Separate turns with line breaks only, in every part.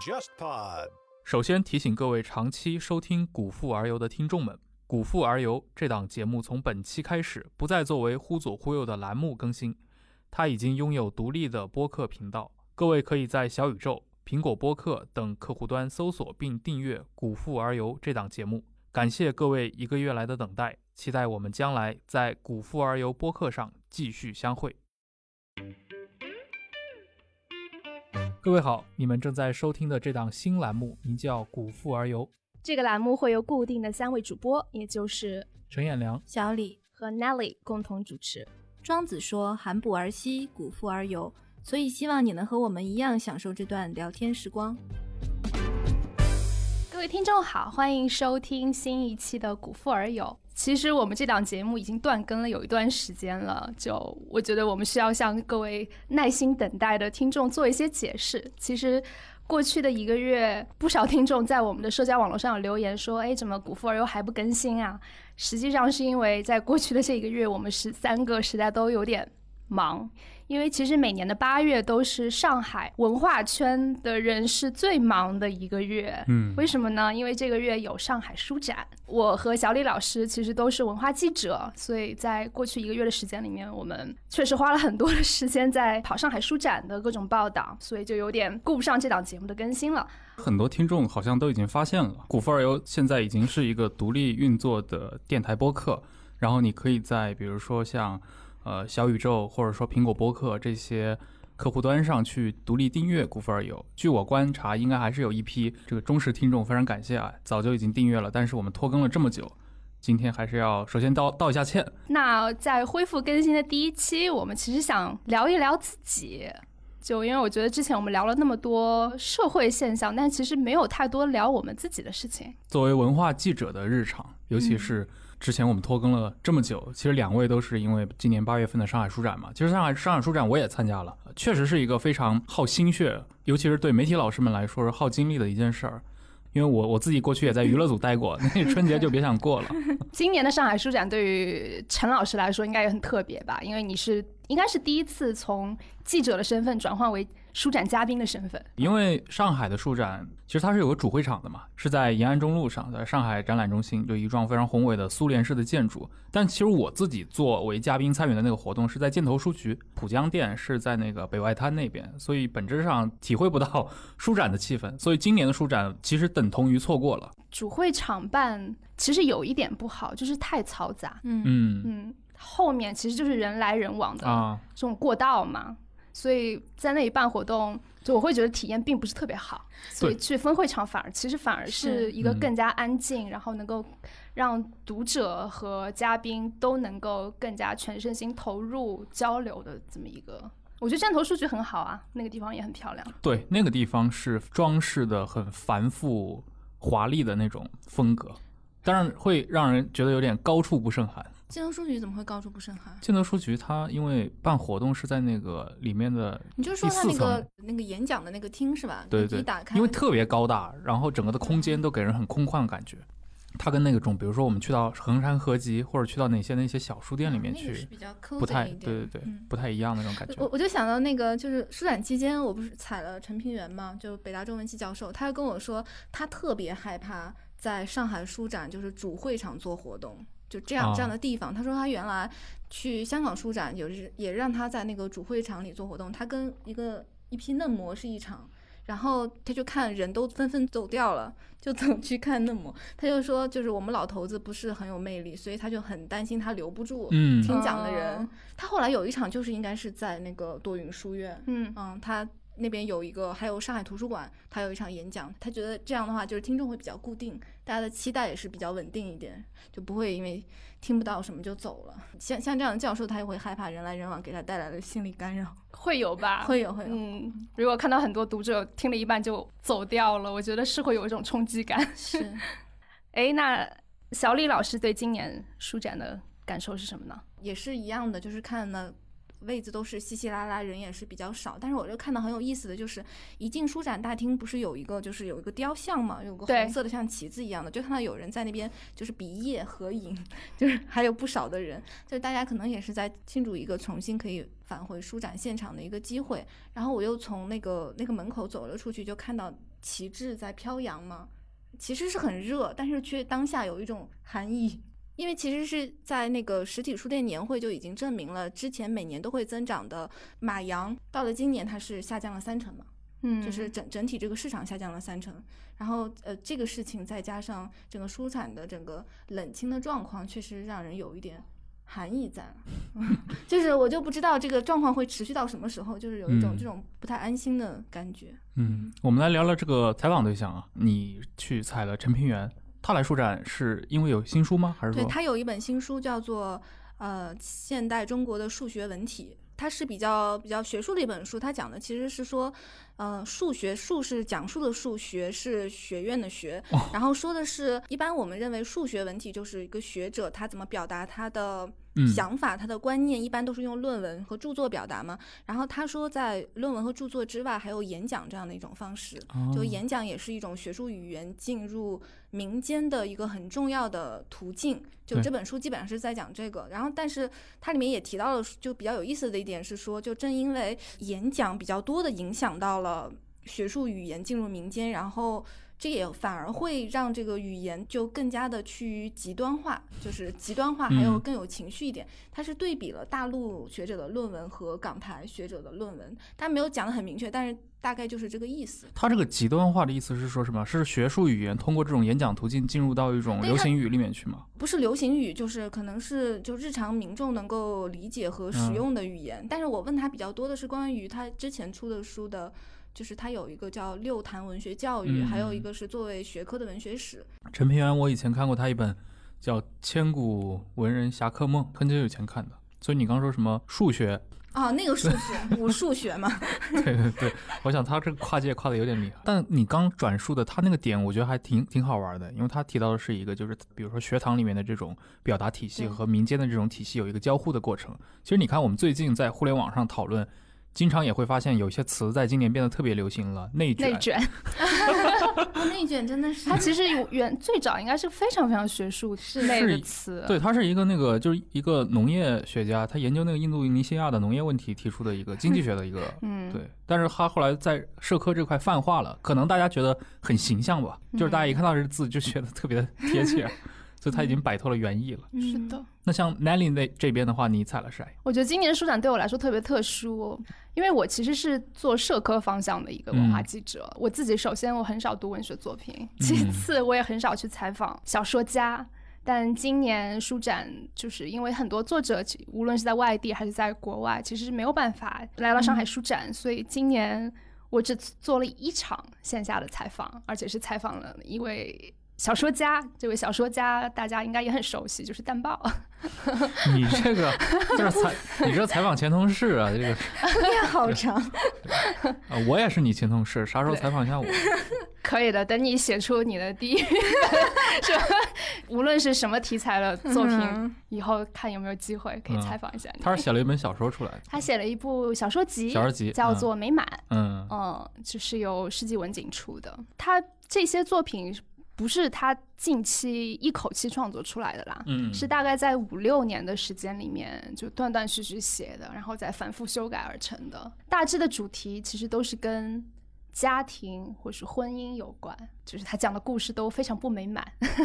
JustPod。
首先提醒各位长期收听《古富而游》的听众们，《古富而游》这档节目从本期开始不再作为忽左忽右的栏目更新，它已经拥有独立的播客频道。各位可以在小宇宙、苹果播客等客户端搜索并订阅《古富而游》这档节目。感谢各位一个月来的等待，期待我们将来在《古富而游》播客上继续相会。各位好，你们正在收听的这档新栏目名叫《古富而游》，
这个栏目会由固定的三位主播，也就是
陈彦良、
小李
和 Nelly 共同主持。
庄子说：“含哺而息，古富而游。”所以希望你能和我们一样享受这段聊天时光。
各位听众好，欢迎收听新一期的《古富而游》。其实我们这档节目已经断更了有一段时间了，就我觉得我们需要向各位耐心等待的听众做一些解释。其实过去的一个月，不少听众在我们的社交网络上有留言说：“哎，怎么《古富儿》又》还不更新啊？”实际上是因为在过去的这一个月，我们十三个实在都有点忙。因为其实每年的八月都是上海文化圈的人是最忙的一个月。
嗯，
为什么呢？因为这个月有上海书展。我和小李老师其实都是文化记者，所以在过去一个月的时间里面，我们确实花了很多的时间在跑上海书展的各种报道，所以就有点顾不上这档节目的更新了。
很多听众好像都已经发现了，古风而游现在已经是一个独立运作的电台播客，然后你可以在比如说像。呃，小宇宙或者说苹果播客这些客户端上去独立订阅《古富而游》。据我观察，应该还是有一批这个忠实听众，非常感谢啊，早就已经订阅了。但是我们拖更了这么久，今天还是要首先道道一下歉。
那在恢复更新的第一期，我们其实想聊一聊自己，就因为我觉得之前我们聊了那么多社会现象，但其实没有太多聊我们自己的事情。
作为文化记者的日常，尤其是。之前我们拖更了这么久，其实两位都是因为今年八月份的上海书展嘛。其实上海上海书展我也参加了，确实是一个非常耗心血，尤其是对媒体老师们来说是耗精力的一件事儿。因为我我自己过去也在娱乐组待过，那春节就别想过了。
今年的上海书展对于陈老师来说应该也很特别吧？因为你是应该是第一次从记者的身份转换为。书展嘉宾的身份，
因为上海的书展其实它是有个主会场的嘛，是在延安中路上，在上海展览中心，就一幢非常宏伟的苏联式的建筑。但其实我自己作为嘉宾参与的那个活动是在箭头书局，浦江店是在那个北外滩那边，所以本质上体会不到书展的气氛。所以今年的书展其实等同于错过了。
主会场办其实有一点不好，就是太嘈杂。
嗯嗯
嗯，后面其实就是人来人往的这种过道嘛。所以在那里办活动，就我会觉得体验并不是特别好。所以去分会场反而其实反而是一个更加安静，然后能够让读者和嘉宾都能够更加全身心投入交流的这么一个。我觉得站头数据很好啊，那个地方也很漂亮。
对，那个地方是装饰的很繁复华丽的那种风格，当然会让人觉得有点高处不胜寒。
建德书局怎么会高处不胜寒？
建德书局它因为办活动是在那个里面的，
你就说它那个那个演讲的那个厅是吧？
对对，打开因为特别高大，然后整个的空间都给人很空旷的感觉。它跟那个种，比如说我们去到衡山合集，或者去到哪些那些小书店里面去，
比较
不太对对对，不太一样那种感觉。
我我就想到那个就是书展期间，我不是采了陈平原嘛，就北大中文系教授，他就跟我说，他特别害怕在上海书展就是主会场做活动。就这样这样的地方，他说他原来去香港书展，有是也让他在那个主会场里做活动。他跟一个一批嫩模是一场，然后他就看人都纷纷走掉了，就走去看嫩模。他就说，就是我们老头子不是很有魅力，所以他就很担心他留不住听讲的人。他后来有一场就是应该是在那个多云书院，
嗯
嗯，他。那边有一个，还有上海图书馆，他有一场演讲。他觉得这样的话，就是听众会比较固定，大家的期待也是比较稳定一点，就不会因为听不到什么就走了。像像这样的教授，他也会害怕人来人往给他带来的心理干扰，
会有吧？
会有会有。
嗯，如果看到很多读者听了一半就走掉了，我觉得是会有一种冲击感。
是。
哎，那小李老师对今年书展的感受是什么呢？
也是一样的，就是看了。位子都是稀稀拉拉，人也是比较少。但是我就看到很有意思的就是，一进书展大厅，不是有一个就是有一个雕像嘛，有个红色的像旗子一样的，就看到有人在那边就是比耶合影，就是还有不少的人，就是大家可能也是在庆祝一个重新可以返回书展现场的一个机会。然后我又从那个那个门口走了出去，就看到旗帜在飘扬嘛，其实是很热，但是却当下有一种寒意。因为其实是在那个实体书店年会就已经证明了，之前每年都会增长的马洋，到了今年它是下降了三成嘛，
嗯，
就是整整体这个市场下降了三成。然后呃，这个事情再加上整个书产的整个冷清的状况，确实让人有一点寒意在。就是我就不知道这个状况会持续到什么时候，就是有一种
嗯
这种不太安心的感觉。
嗯，我们来聊聊这个采访对象啊。你去采了陈平原，他来书展是因为有新书吗？还是
对
说
他有一本新书叫做呃现代中国的数学文体，它是比较比较学术的一本书。它讲的其实是说，呃，数学数是讲述的数，学是学院的学，
哦
然后说的是一般我们认为数学文体就是一个学者他怎么表达他的
嗯
想法、他的观念，一般都是用论文和著作表达嘛。然后他说，在论文和著作之外，还有演讲这样的一种方式。就
哦
演讲也是一种学术语言进入民间的一个很重要的途径。就这本书基本上是在讲这个，然后但是它里面也提到了，就比较有意思的一点是说，就正因为演讲比较多的影响到了学术语言进入民间，然后。这也反而会让这个语言就更加的趋于极端化，就是极端化，还有
嗯
更有情绪一点。它是对比了大陆学者的论文和港台学者的论文，他没有讲的很明确，但是大概就是这个意思。
他这个极端化的意思是说什么？是学术语言通过这种演讲途径进入到一种流行语里面去吗？
不是流行语，就是可能是就日常民众能够理解和使
嗯
用的语言。但是我问他比较多的是关于他之前出的书的，就是他有一个叫六坛文学教育，
嗯
还有一个是作为学科的文学史。
陈平原，我以前看过他一本叫《千古文人侠客梦》，很久以前看的。所以你刚说什么数学？
哦，那个数学，武数学嘛。
对对对，我想他这个跨界跨的有点厉害。但你刚转述的他那个点，我觉得还挺挺好玩的，因为他提到的是一个，就是比如说学堂里面的这种表达体系和民间的这种体系有一个交互的过程。其实你看，我们最近在互联网上讨论，经常也会发现有一些词在今年变得特别流行了，内卷。
内卷，
哦内卷真的是。
它其实有原最早应该是非常非常学术类的词，
对，他是一个那个就是一个农业学家，他研究那个印度尼西亚的农业问题提出的一个经济学的一个
嗯，
对，但是他后来在社科这块泛化了，可能大家觉得很形象吧，就是大家一看到这个字就觉得特别的贴切，所以他已经摆脱了原意了。
是的。
那像 Nelly 那这边的话，你踩了谁？
我觉得今年书展对我来说特别特殊，因为我其实是做社科方向的一个文化
嗯
记者。我自己首先我很少读文学作品，其
嗯
次我也很少去采访小说家。但今年书展就是因为很多作者，其无论是在外地还是在国外，其实是没有办法来到上海书展，所以今年我只做了一场线下的采访，而且是采访了一位小说家。这位小说家大家应该也很熟悉，就是淡豹。
你这个就是采，你这采访前同事啊，这个
面好长。
啊，我也是你前同事，啥时候采访一下我？
可以的，等你写出你的第一什么？无论是什么题材的作品，
嗯
以后看有没有机会可以
嗯
采访一下你。
他是写了一本小说出来的，
他写了一部小说集，
小说集
叫做《美满》，
嗯
嗯，就是由世纪文景出的。他这些作品不是他近期一口气创作出来的啦，
嗯，
是大概在五六年的时间里面就断断续续写的，然后再反复修改而成的。大致的主题其实都是跟家庭或是婚姻有关，就是他讲的故事都非常不美满，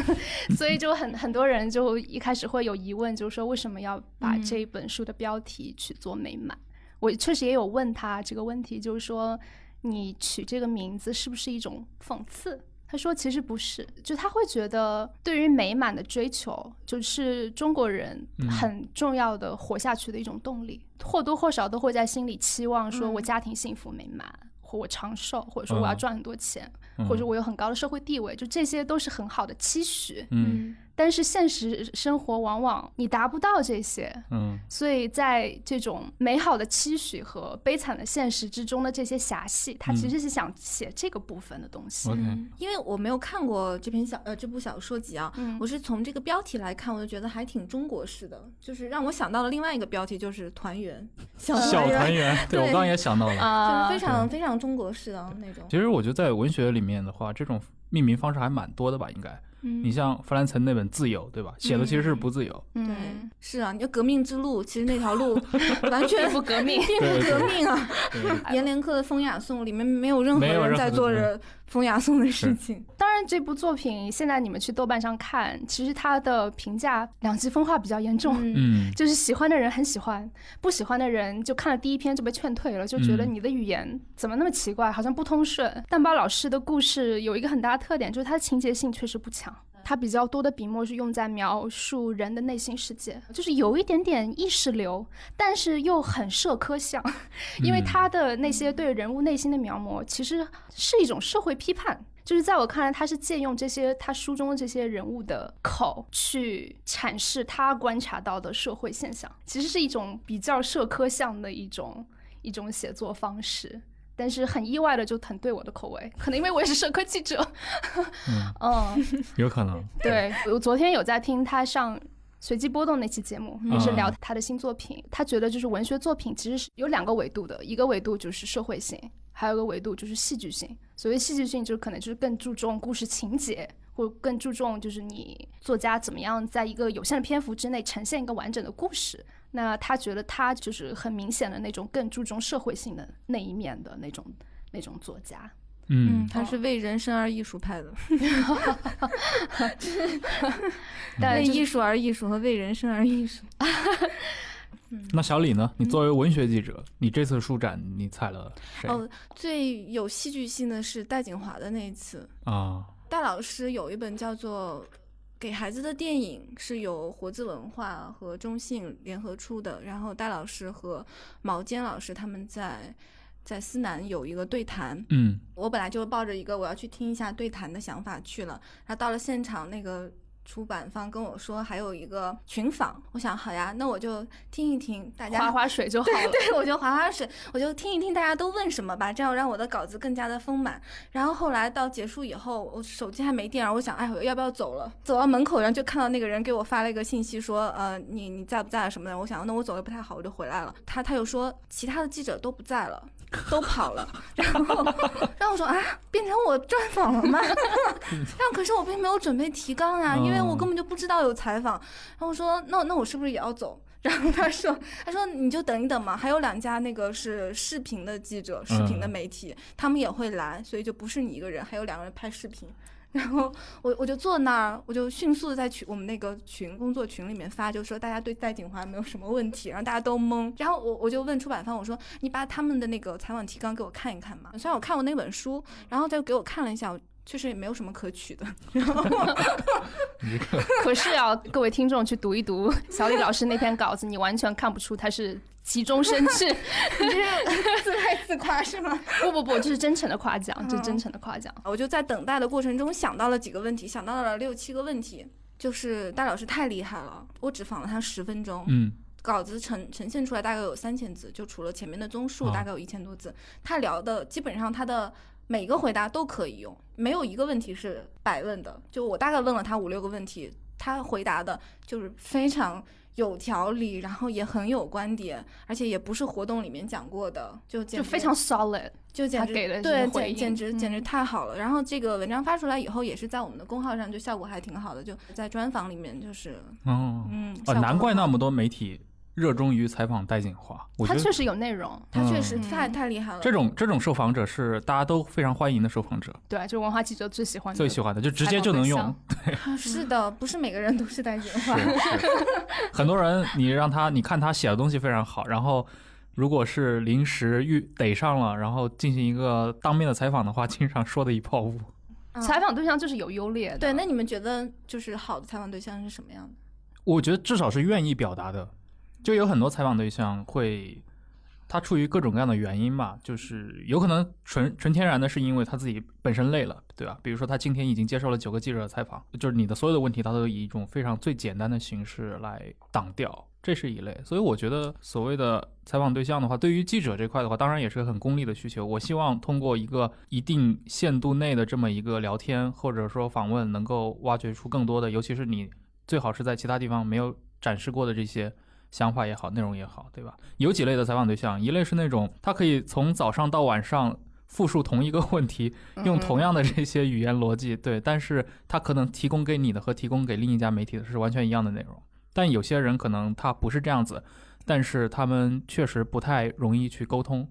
所以就很很多人就一开始会有疑问，就是说为什么要把
嗯
这本书的标题取做美满？我确实也有问他这个问题，就是说你取这个名字是不是一种讽刺？他说其实不是，就他会觉得对于美满的追求，就是中国人
嗯。
很重要的活下去的一种动力，或多或少都会在心里期望说，
嗯。
我家庭幸福美满，或我长寿，或者说我要
嗯。
赚很多钱，
嗯。
或者我有很高的社会地位，就这些都是很好的期许。
嗯
但是现实生活往往你达不到这些，
嗯
所以在这种美好的期许和悲惨的现实之中的这些狭隙，他其实是想写这个部分的东西。
，OK，
嗯因为我没有看过这篇小呃这部小说集啊，
嗯
我是从这个标题来看，我就觉得还挺中国式的，就是让我想到了另外一个标题，就是团圆，小
小团
圆，
圆，对我刚刚也想到了。
就是
啊
非常非常中国式的那种。
其实我觉得在文学里面的话，这种命名方式还蛮多的吧，应该。
嗯
你像弗兰岑那本《自由》，对吧？写的其实是不自由。
对
嗯，，
是啊，你就革命之路，其实那条路 完全
不革命。
并不革命啊。
对，
阎连科的《风雅颂》里面没有任何
没有任何
人在做着风雅颂的事情。
当然，这部作品现在你们去豆瓣上看，其实它的评价两极分化比较严重。
嗯，
嗯，
就是喜欢的人很喜欢，不喜欢的人就看了第一篇就被劝退了，就觉得
嗯
你的语言怎么那么奇怪，好像不通顺。蛋包老师的故事有一个很大的特点，就是它的情节性确实不强。它比较多的笔墨是用在描述人的内心世界，就是有一点点意识流，但是又很社科像，因为他的那些对人物内心的描摹，其实是一种社会批判。就是在我看来，他是借用这些他书中的这些人物的口去阐释他观察到的社会现象，其实是一种比较社科向的一种一种写作方式。但是很意外的就很对我的口味，可能因为我也是社科记者。嗯，
有可能。
对我昨天有在听他上。随机波动那期节目也是聊
嗯
他的新作品，他觉得就是文学作品其实是有两个维度的，一个维度就是社会性，还有一个维度就是戏剧性。所谓戏剧性，就可能就是更注重故事情节，或更注重就是你作家怎么样在一个有限的篇幅之内呈现一个完整的故事。那他觉得他就是很明显的那种更注重社会性的那一面的那种那种作家。
嗯，
他是为人生而艺术派的，为艺术而艺术和为人生而艺术。
那小李呢？你作为文学记者，你这次书展你采了谁
哦，最有戏剧性的是戴锦华的那一次，
啊？
戴老师有一本叫做《给孩子的电影》，是由活字文化和中信联合出的。然后戴老师和毛尖老师他们在在思南有一个对谈。
嗯
我本来就抱着一个我要去听一下对谈的想法去了，然后到了现场，那个出版方跟我说还有一个群访，我想好呀，那我就听一听大家
划划水就好了。
对，我就划划水，我就听一听大家都问什么吧，这样让我的稿子更加的丰满。然后后来到结束以后，我手机还没电，然后我想，哎，我要不要走了？走到门口，然后就看到那个人给我发了一个信息，说，呃，你你在不在啊什么的。我想，那我走的不太好，我就回来了。他他又说，其他的记者都不在了。都跑了，然后，然后我说啊，变成我专访了吗？然后可是我并没有准备提纲啊，因为我根本就不知道有采访。然后我说，那那我是不是也要走？然后他说，他说你就等一等嘛，还有两家那个是视频的记者，视频的媒体，他们也会来，所以就不是你一个人，还有两个人拍视频。然后我我就坐那儿，我就迅速的在群我们那个群工作群里面发，就说大家对戴锦华没有什么问题，然后大家都懵。然后我我就问出版方，我说你把他们的那个采访提纲给我看一看嘛。虽然我看过那本书，然后他就给我看了一下，确实也没有什么可取的。然后
可是啊，各位听众去读一读小李老师那篇稿子，你完全看不出他是急中生智。
你这是自拍自夸是吗？
不 不不，这是真诚的夸奖，这是真诚的夸奖。
我就在等待的过程中想到了几个问题，想到了六七个问题。就是戴老师太厉害了，我只访了他十分钟，
嗯
稿子呈呈现出来大概有三千字，就除了前面的综述
啊
大概有一千多字。他聊的基本上他的每个回答都可以用，没有一个问题是白问的。就我大概问了他五六个问题，他回答的就是非常有条理，然后也很有观点，而且也不是活动里面讲过的，就简直
就非常 solid，
就简直
给的
对简简直简直
嗯
太好了。然后这个文章发出来以后，也是在我们的公号上，就效果还挺好的，就在专访里面就是
哦
嗯，
啊，难怪那么多媒体热衷于采访戴锦华。
他确实有内容。
他确实
嗯
太太厉害了。
这种这种受访者是大家都非常欢迎的受访者，
对，就是文化记者最喜欢的。
最喜欢的就直接就能用。
对 是的，不是每个人都是戴锦
是
华。
是，很多人你让他你看他写的东西非常好，然后如果是临时遇逮上了，然后进行一个当面的采访的话，经常说的一泡污。
嗯
采访对象就是有优劣的。
对，那你们觉得就是好的采访对象是什么样的？
我觉得至少是愿意表达的，就有很多采访对象会他出于各种各样的原因吧，就是有可能纯纯天然的是因为他自己本身累了，对吧？比如说他今天已经接受了九个记者的采访，就是你的所有的问题，他都以一种非常最简单的形式来挡掉，这是一类。所以我觉得所谓的采访对象的话，对于记者这块的话，当然也是个很功利的需求。我希望通过一个一定限度内的这么一个聊天或者说访问，能够挖掘出更多的，尤其是你最好是在其他地方没有展示过的这些。想法也好，内容也好，对吧？有几类的采访对象，一类是那种他可以从早上到晚上复述同一个问题，用同样的这些语言逻辑，对，但是他可能提供给你的和提供给另一家媒体的是完全一样的内容。但有些人可能他不是这样子，但是他们确实不太容易去沟通，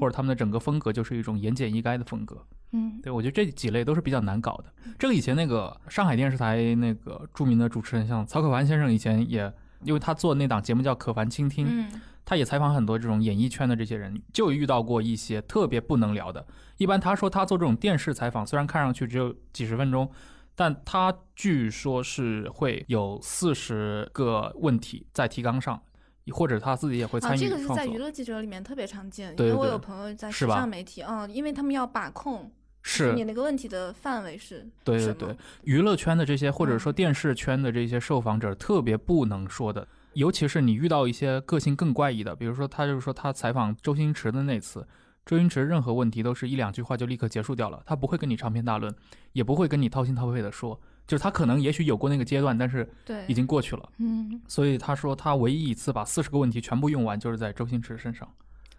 或者他们的整个风格就是一种言简意赅的风格。
嗯，
对我觉得这几类都是比较难搞的。这个以前那个上海电视台那个著名的主持人，像曹可凡先生，以前也。因为他做那档节目叫《可凡倾听》，他也采访很多这种演艺圈的这些人，就遇到过一些特别不能聊的。一般他说他做这种电视采访，虽然看上去只有几十分钟，但他据说是会有四十个问题在提纲上，或者他自己也会参与
这个是在娱乐记者里面特别常见，
因
为我有朋友在时尚媒体，嗯，因为他们要把控。
是。
你那个问题的范围是？
对对对，娱乐圈的这些或者说电视圈的这些受访者特别不能说的，尤其是你遇到一些个性更怪异的，比如说他就是说他采访周星驰的那次，周星驰任何问题都是一两句话就立刻结束掉了，他不会跟你长篇大论，也不会跟你掏心掏肺的说，就是他可能也许有过那个阶段，但是
对
已经过去了，
嗯，
所以他说他唯一一次把四十个问题全部用完，就是在周星驰身上。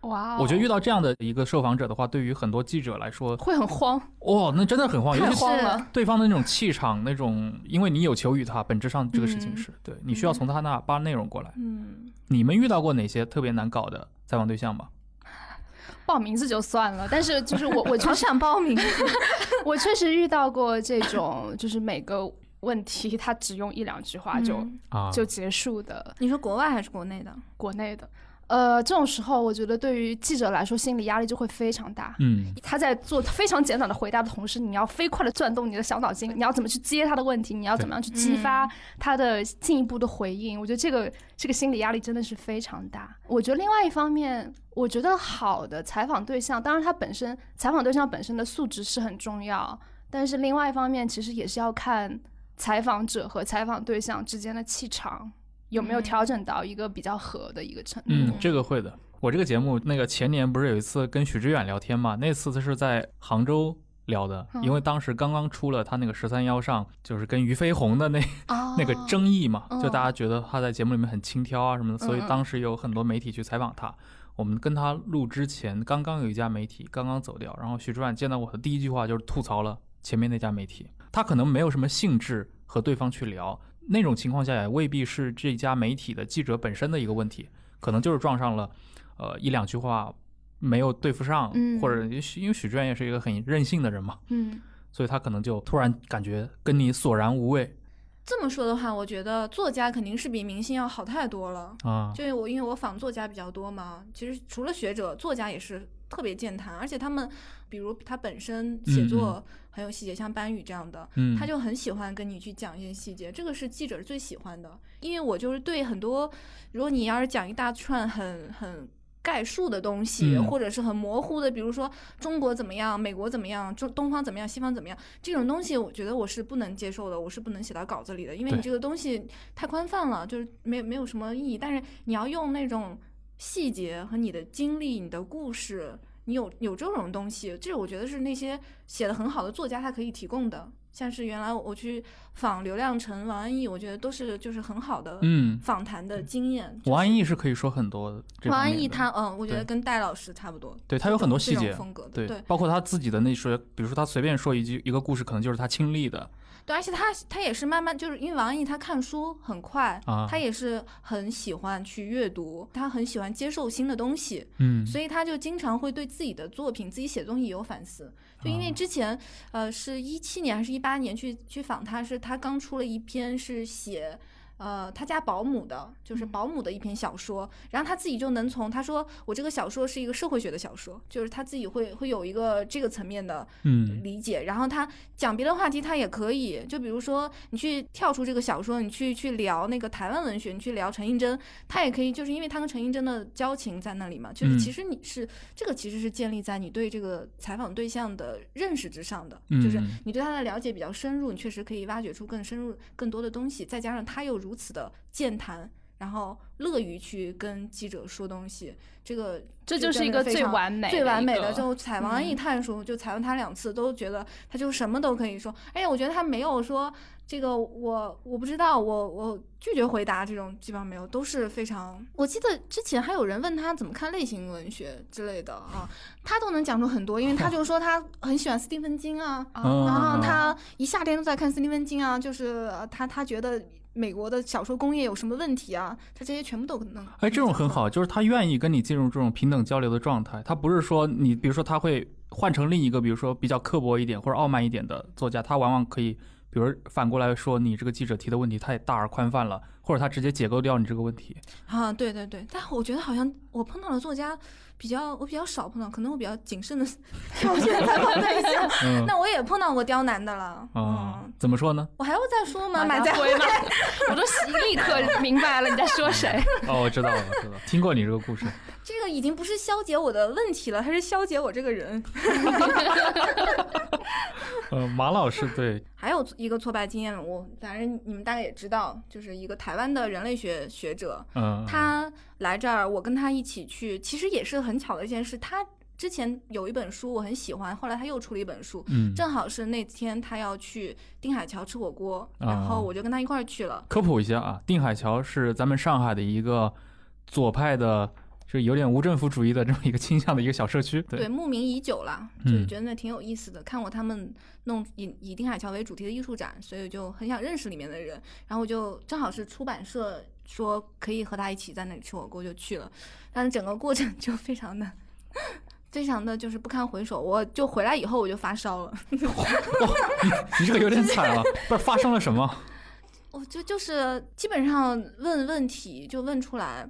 哇，
我觉得遇到这样的一个受访者的话，对于很多记者来说
会很慌。
哇，那真的很慌，
太慌了。
对方的那种气场，那种，因为你有求于他，本质上这个事情是对你需要从他那扒内容过来。
嗯，
你们遇到过哪些特别难搞的采访对象吗？
报名字就算了，但是就是我，我就
想报名。
我确实遇到过这种，就是每个问题他只用一两句话就就结束的。
你说国外还是国内的？
国内的。呃，这种时候，我觉得对于记者来说，心理压力就会非常大。
嗯，
他在做非常简短的回答的同时，你要飞快的转动你的小脑筋，你要怎么去接他的问题，你要怎么样去激发他的进一步的回应。我觉得这个这个心理压力真的是非常大。我觉得另外一方面，我觉得好的采访对象，当然他本身采访对象本身的素质是很重要，但是另外一方面，其实也是要看采访者和采访对象之间的气场。有没有调整到一个比较合的一个程度？
嗯，这个会的。我这个节目那个前年不是有一次跟许知远聊天嘛？那次他是在杭州聊的，因为当时刚刚出了他那个十三幺上，就是跟俞飞鸿的那 那个争议嘛，就大家觉得他在节目里面很轻佻啊什么的，所以当时有很多媒体去采访他。我们跟他录之前，刚刚有一家媒体刚刚走掉，然后许知远见到我的第一句话就是吐槽了前面那家媒体，他可能没有什么兴致和对方去聊。那种情况下也未必是这家媒体的记者本身的一个问题，可能就是撞上了，呃一两句话没有对付上，或者因为许志远也是一个很任性的人嘛，
嗯，
所以他可能就突然感觉跟你索然无味。
这么说的话，我觉得作家肯定是比明星要好太多了
啊！
就我因为我仿作家比较多嘛，其实除了学者，作家也是特别健谈，而且他们，比如他本身写作很有细节，像班宇这样的，他就很喜欢跟你去讲一些细节，这个是记者最喜欢的。因为我就是对很多，如果你要是讲一大串很很。概述的东西，或者是很模糊的，比如说中国怎么样，美国怎么样，中东方怎么样，西方怎么样，这种东西，我觉得我是不能接受的，我是不能写到稿子里的，因为你这个东西太宽泛了，就是没没有什么意义。但是你要用那种细节和你的经历、你的故事，你有有这种东西，这我觉得是那些写的很好的作家他可以提供的。像是原来我去访刘亮程、王安忆，我觉得都是就是很好的嗯访谈的经验。
王安忆是可以说很多的。
王安忆他嗯，我觉得跟戴老师差不多。
对他有很多细节
风格，
对，包括他自己的那些，比如说他随便说一句一个故事，可能就是他亲历的。
对，而且他他也是慢慢就是因为王安忆他看书很快，他也是很喜欢去阅读，他很喜欢接受新的东西，
嗯，
所以他就经常会对自己的作品、自己写东西有反思。就因为之前，呃，是一七年还是一八年去去访他，是他刚出了一篇是写，呃他家保姆的，就是保姆的一篇小说，然后他自己就能从他说我这个小说是一个社会学的小说，就是他自己会会有一个这个层面的
嗯。
理解，然后他讲别的话题他也可以，就比如说你去跳出这个小说，你去去聊那个台湾文学，你去聊陈映真，他也可以，就是因为他跟陈映真的交情在那里嘛，就是
嗯。
其实你是这个其实是建立在你对这个采访对象的认识之上的，
嗯。
就是你对他的了解比较深入，你确实可以挖掘出更深入、更多的东西，再加上他又如此的健谈，然后乐于去跟记者说东西，这个
这就是一个最完美
最完美的。就采王安忆
嗯
探书，就采访他两次，都觉得他就什么都可以说。哎呀，我觉得他没有说这个我我不知道，我我拒绝回答这种基本上没有，都是非常。我记得之前还有人问他怎么看类型文学之类的啊，他都能讲出很多，因为他就说他很喜欢斯蒂芬金啊，
嗯
然后他一夏天都在看斯蒂芬金啊，就是呃他他觉得美国的小说工业有什么问题啊，他这些全部都能。
哎，这种很好，就是他愿意跟你进入这种平等交流的状态。他不是说你，比如说他会换成另一个，比如说比较刻薄一点或者傲慢一点的作家，他往往可以，比如反过来说你这个记者提的问题太大而宽泛了，或者他直接解构掉你这个问题。
啊，对对对，但我觉得好像我碰到的作家比较，我比较少碰到，可能我比较谨慎的 挑选采访对象。
嗯
那我也碰到过刁难的了，
啊
嗯，，
怎么说呢？
我还要再说吗？马家
马家辉吗？我都立刻明白了你在说谁。
哦，我知道了，我知道，听过你这个故事。
这个已经不是消解我的问题了，它是消解我这个人。
呃，马老师对，
还有一个挫败经验，我反正你们大概也知道，就是一个台湾的人类学学者，
嗯，
他来这儿，我跟他一起去，其实也是很巧的一件事。他之前有一本书我很喜欢，后来他又出了一本书，
嗯，
正好是那天他要去定海桥吃火锅，然
啊
后我就跟他一块儿去了。
科普一下啊，定海桥是咱们上海的一个左派的，就有点无政府主义的这么一个倾向的一个小社区。对，
对，慕名已久了，
嗯
就是觉得那挺有意思的。看过他们弄以以丁海桥为主题的艺术展，所以就很想认识里面的人。然后我就正好是出版社说可以和他一起在那里吃火锅，就去了。但是整个过程就非常的。非常的 就是不堪回首，我就回来以后我就发烧了，
你这个有点惨了，不是发生了什么？
我就就是基本上问问题就问出来，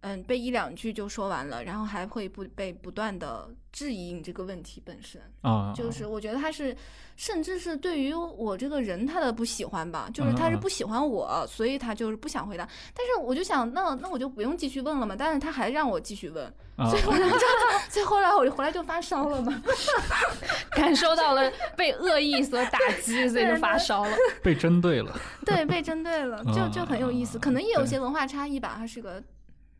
嗯，被一两句就说完了，然后还会不被不断的质疑你这个问题本身。
啊，
就是我觉得他是，甚至是对于我这个人他的不喜欢吧，就是他是不喜欢我，所以他就是不想回答。但是我就想，那那我就不用继续问了嘛。但是他还让我继续问，
啊
所以我就所以后来我就回来就发烧了嘛。
感受到了被恶意所打击，所以就发烧了。
被针对了。
对，被针对了，就就很有意思。可能也有些文化差异吧，他是个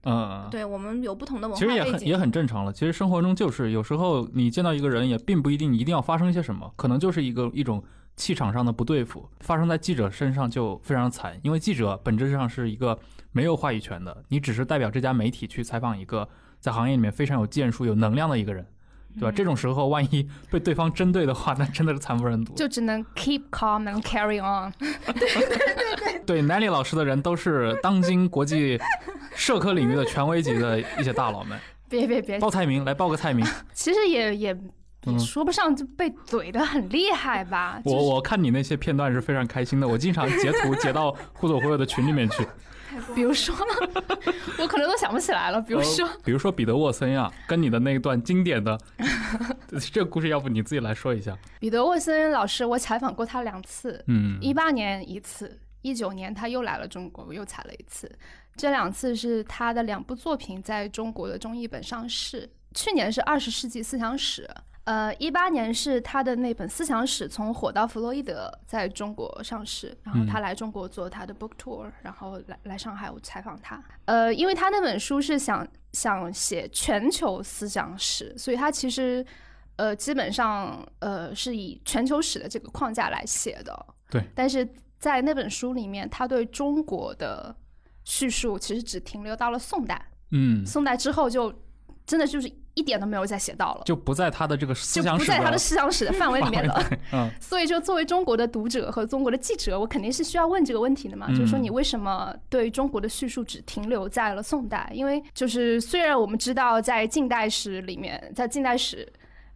嗯，
对我们有不同的文
其实
化背景。
也很也很正常了。其实生活中就是有时候你见到一个人，也并不一定一定要发生一些什么，可能就是一个一种气场上的不对付。发生在记者身上就非常惨，因为记者本质上是一个没有话语权的，你只是代表这家媒体去采访一个在行业里面非常有建树、有能量的一个人，对吧？这种时候万一被对方针对的话，那真的是惨不忍睹。
就只能 keep calm and carry on。
对 Nelly 老师的人都是当今国际社科领域的权威级的一些大佬们。
别别别，
报菜名，来报个菜名。
其实也也说不上就被怼的很厉害吧。就是
我我看你那些片段是非常开心的，我经常截图截到忽左忽右的群里面去。
比如说，我可能都想不起来了。比如说，
呃比如说彼得沃森呀，跟你的那一段经典的这个故事，要不你自己来说一下？
彼得沃森老师，我采访过他两次，
嗯，
一八年一次，一九年他又来了中国，我又采了一次。这两次是他的两部作品在中国的中译本上市。去年是二十世纪思想史，呃，一八年是他的那本思想史从火到弗洛伊德在中国上市，然后他来中国做他的 book tour，然后来来上海我采访他。呃，因为他那本书是想想写全球思想史，所以他其实呃基本上呃是以全球史的这个框架来写的。
对，
但是在那本书里面，他对中国的叙述其实只停留到了宋代，
嗯，
宋代之后就真的就是一点都没有再写到了，
就不在他的这个思
就
想史
不在他的思想史的范围里面了。
嗯
所以，就作为中国的读者和中国的记者，我肯定是需要问这个问题的嘛，
嗯
就是说你为什么对中国的叙述只停留在了宋代？因为就是虽然我们知道在近代史里面，在近代史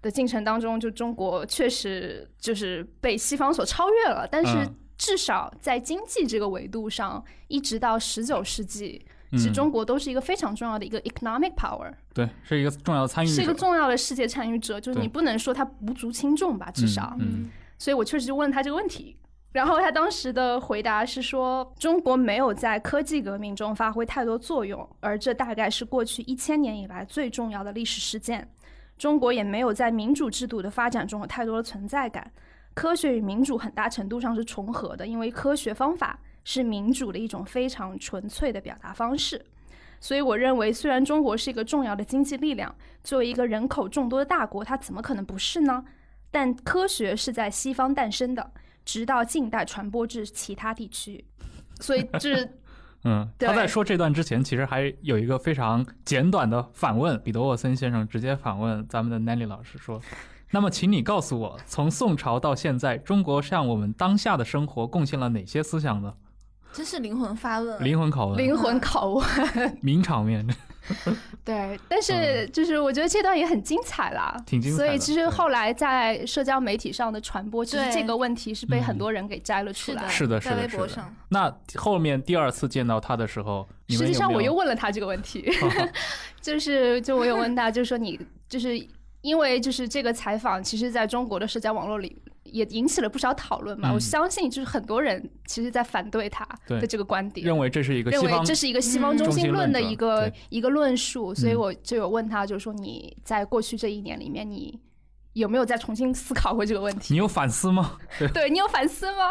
的进程当中，就中国确实就是被西方所超越了，但是
嗯
至少在经济这个维度上，一直到十九世纪，其实
嗯
中国都是一个非常重要的一个 economic power，
对，是一个重要的参与者，
是一个重要的世界参与者。就是你不能说它无足轻重吧，至少。
嗯
所以我确实就问他这个问题。然后他当时的回答是说，中国没有在科技革命中发挥太多作用，而这大概是过去一千年以来最重要的历史事件。中国也没有在民主制度的发展中有太多的存在感。科学与民主很大程度上是重合的，因为科学方法是民主的一种非常纯粹的表达方式。所以我认为，虽然中国是一个重要的经济力量，作为一个人口众多的大国，它怎么可能不是呢？但科学是在西方诞生的，直到近代传播至其他地区。所以这
嗯，
对
他在说这段之前，其实还有一个非常简短的反问，彼得沃森先生直接反问咱们的 Nanny 老师说：“那么，请你告诉我，从宋朝到现在，中国向我们当下的生活贡献了哪些思想呢？
真是灵魂发问。
灵魂拷问，
灵魂拷问，
名场面，
对，但是就是我觉得这段也很精彩啦，
挺精彩
所以其实后来在社交媒体上的传播，其实这个问题是被很
嗯
多人给摘了出来。
是的，是的，是的
微博上。
那后面第二次见到他的时候，
实际上，我又问了他这个问题，就是就我有问他，就是说你就是因为就是这个采访，其实在中国的社交网络里也引起了不少讨论嘛。
嗯
我相信就是很多人其实在反对他的这个观点，
认为这是一个
认为
西方
这是一个西方
嗯
中
中心
心论的一个
对
一个论述，所以
嗯
我就有问他，就是说你在过去这一年里面，你有没有再重新思考过这个问题？
你有反思吗？对，
对你有反思吗？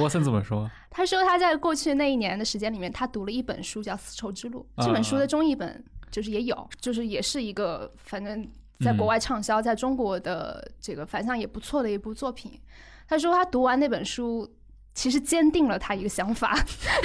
沃森怎么说？
他说他在过去那一年的时间里面，他读了一本书叫《丝绸之路》，
啊
这本书的中译本就是也有，就是也是一个反正在国外畅销，在中国的这个反响也不错的一部作品。他说他读完那本书，其实坚定了他一个想法，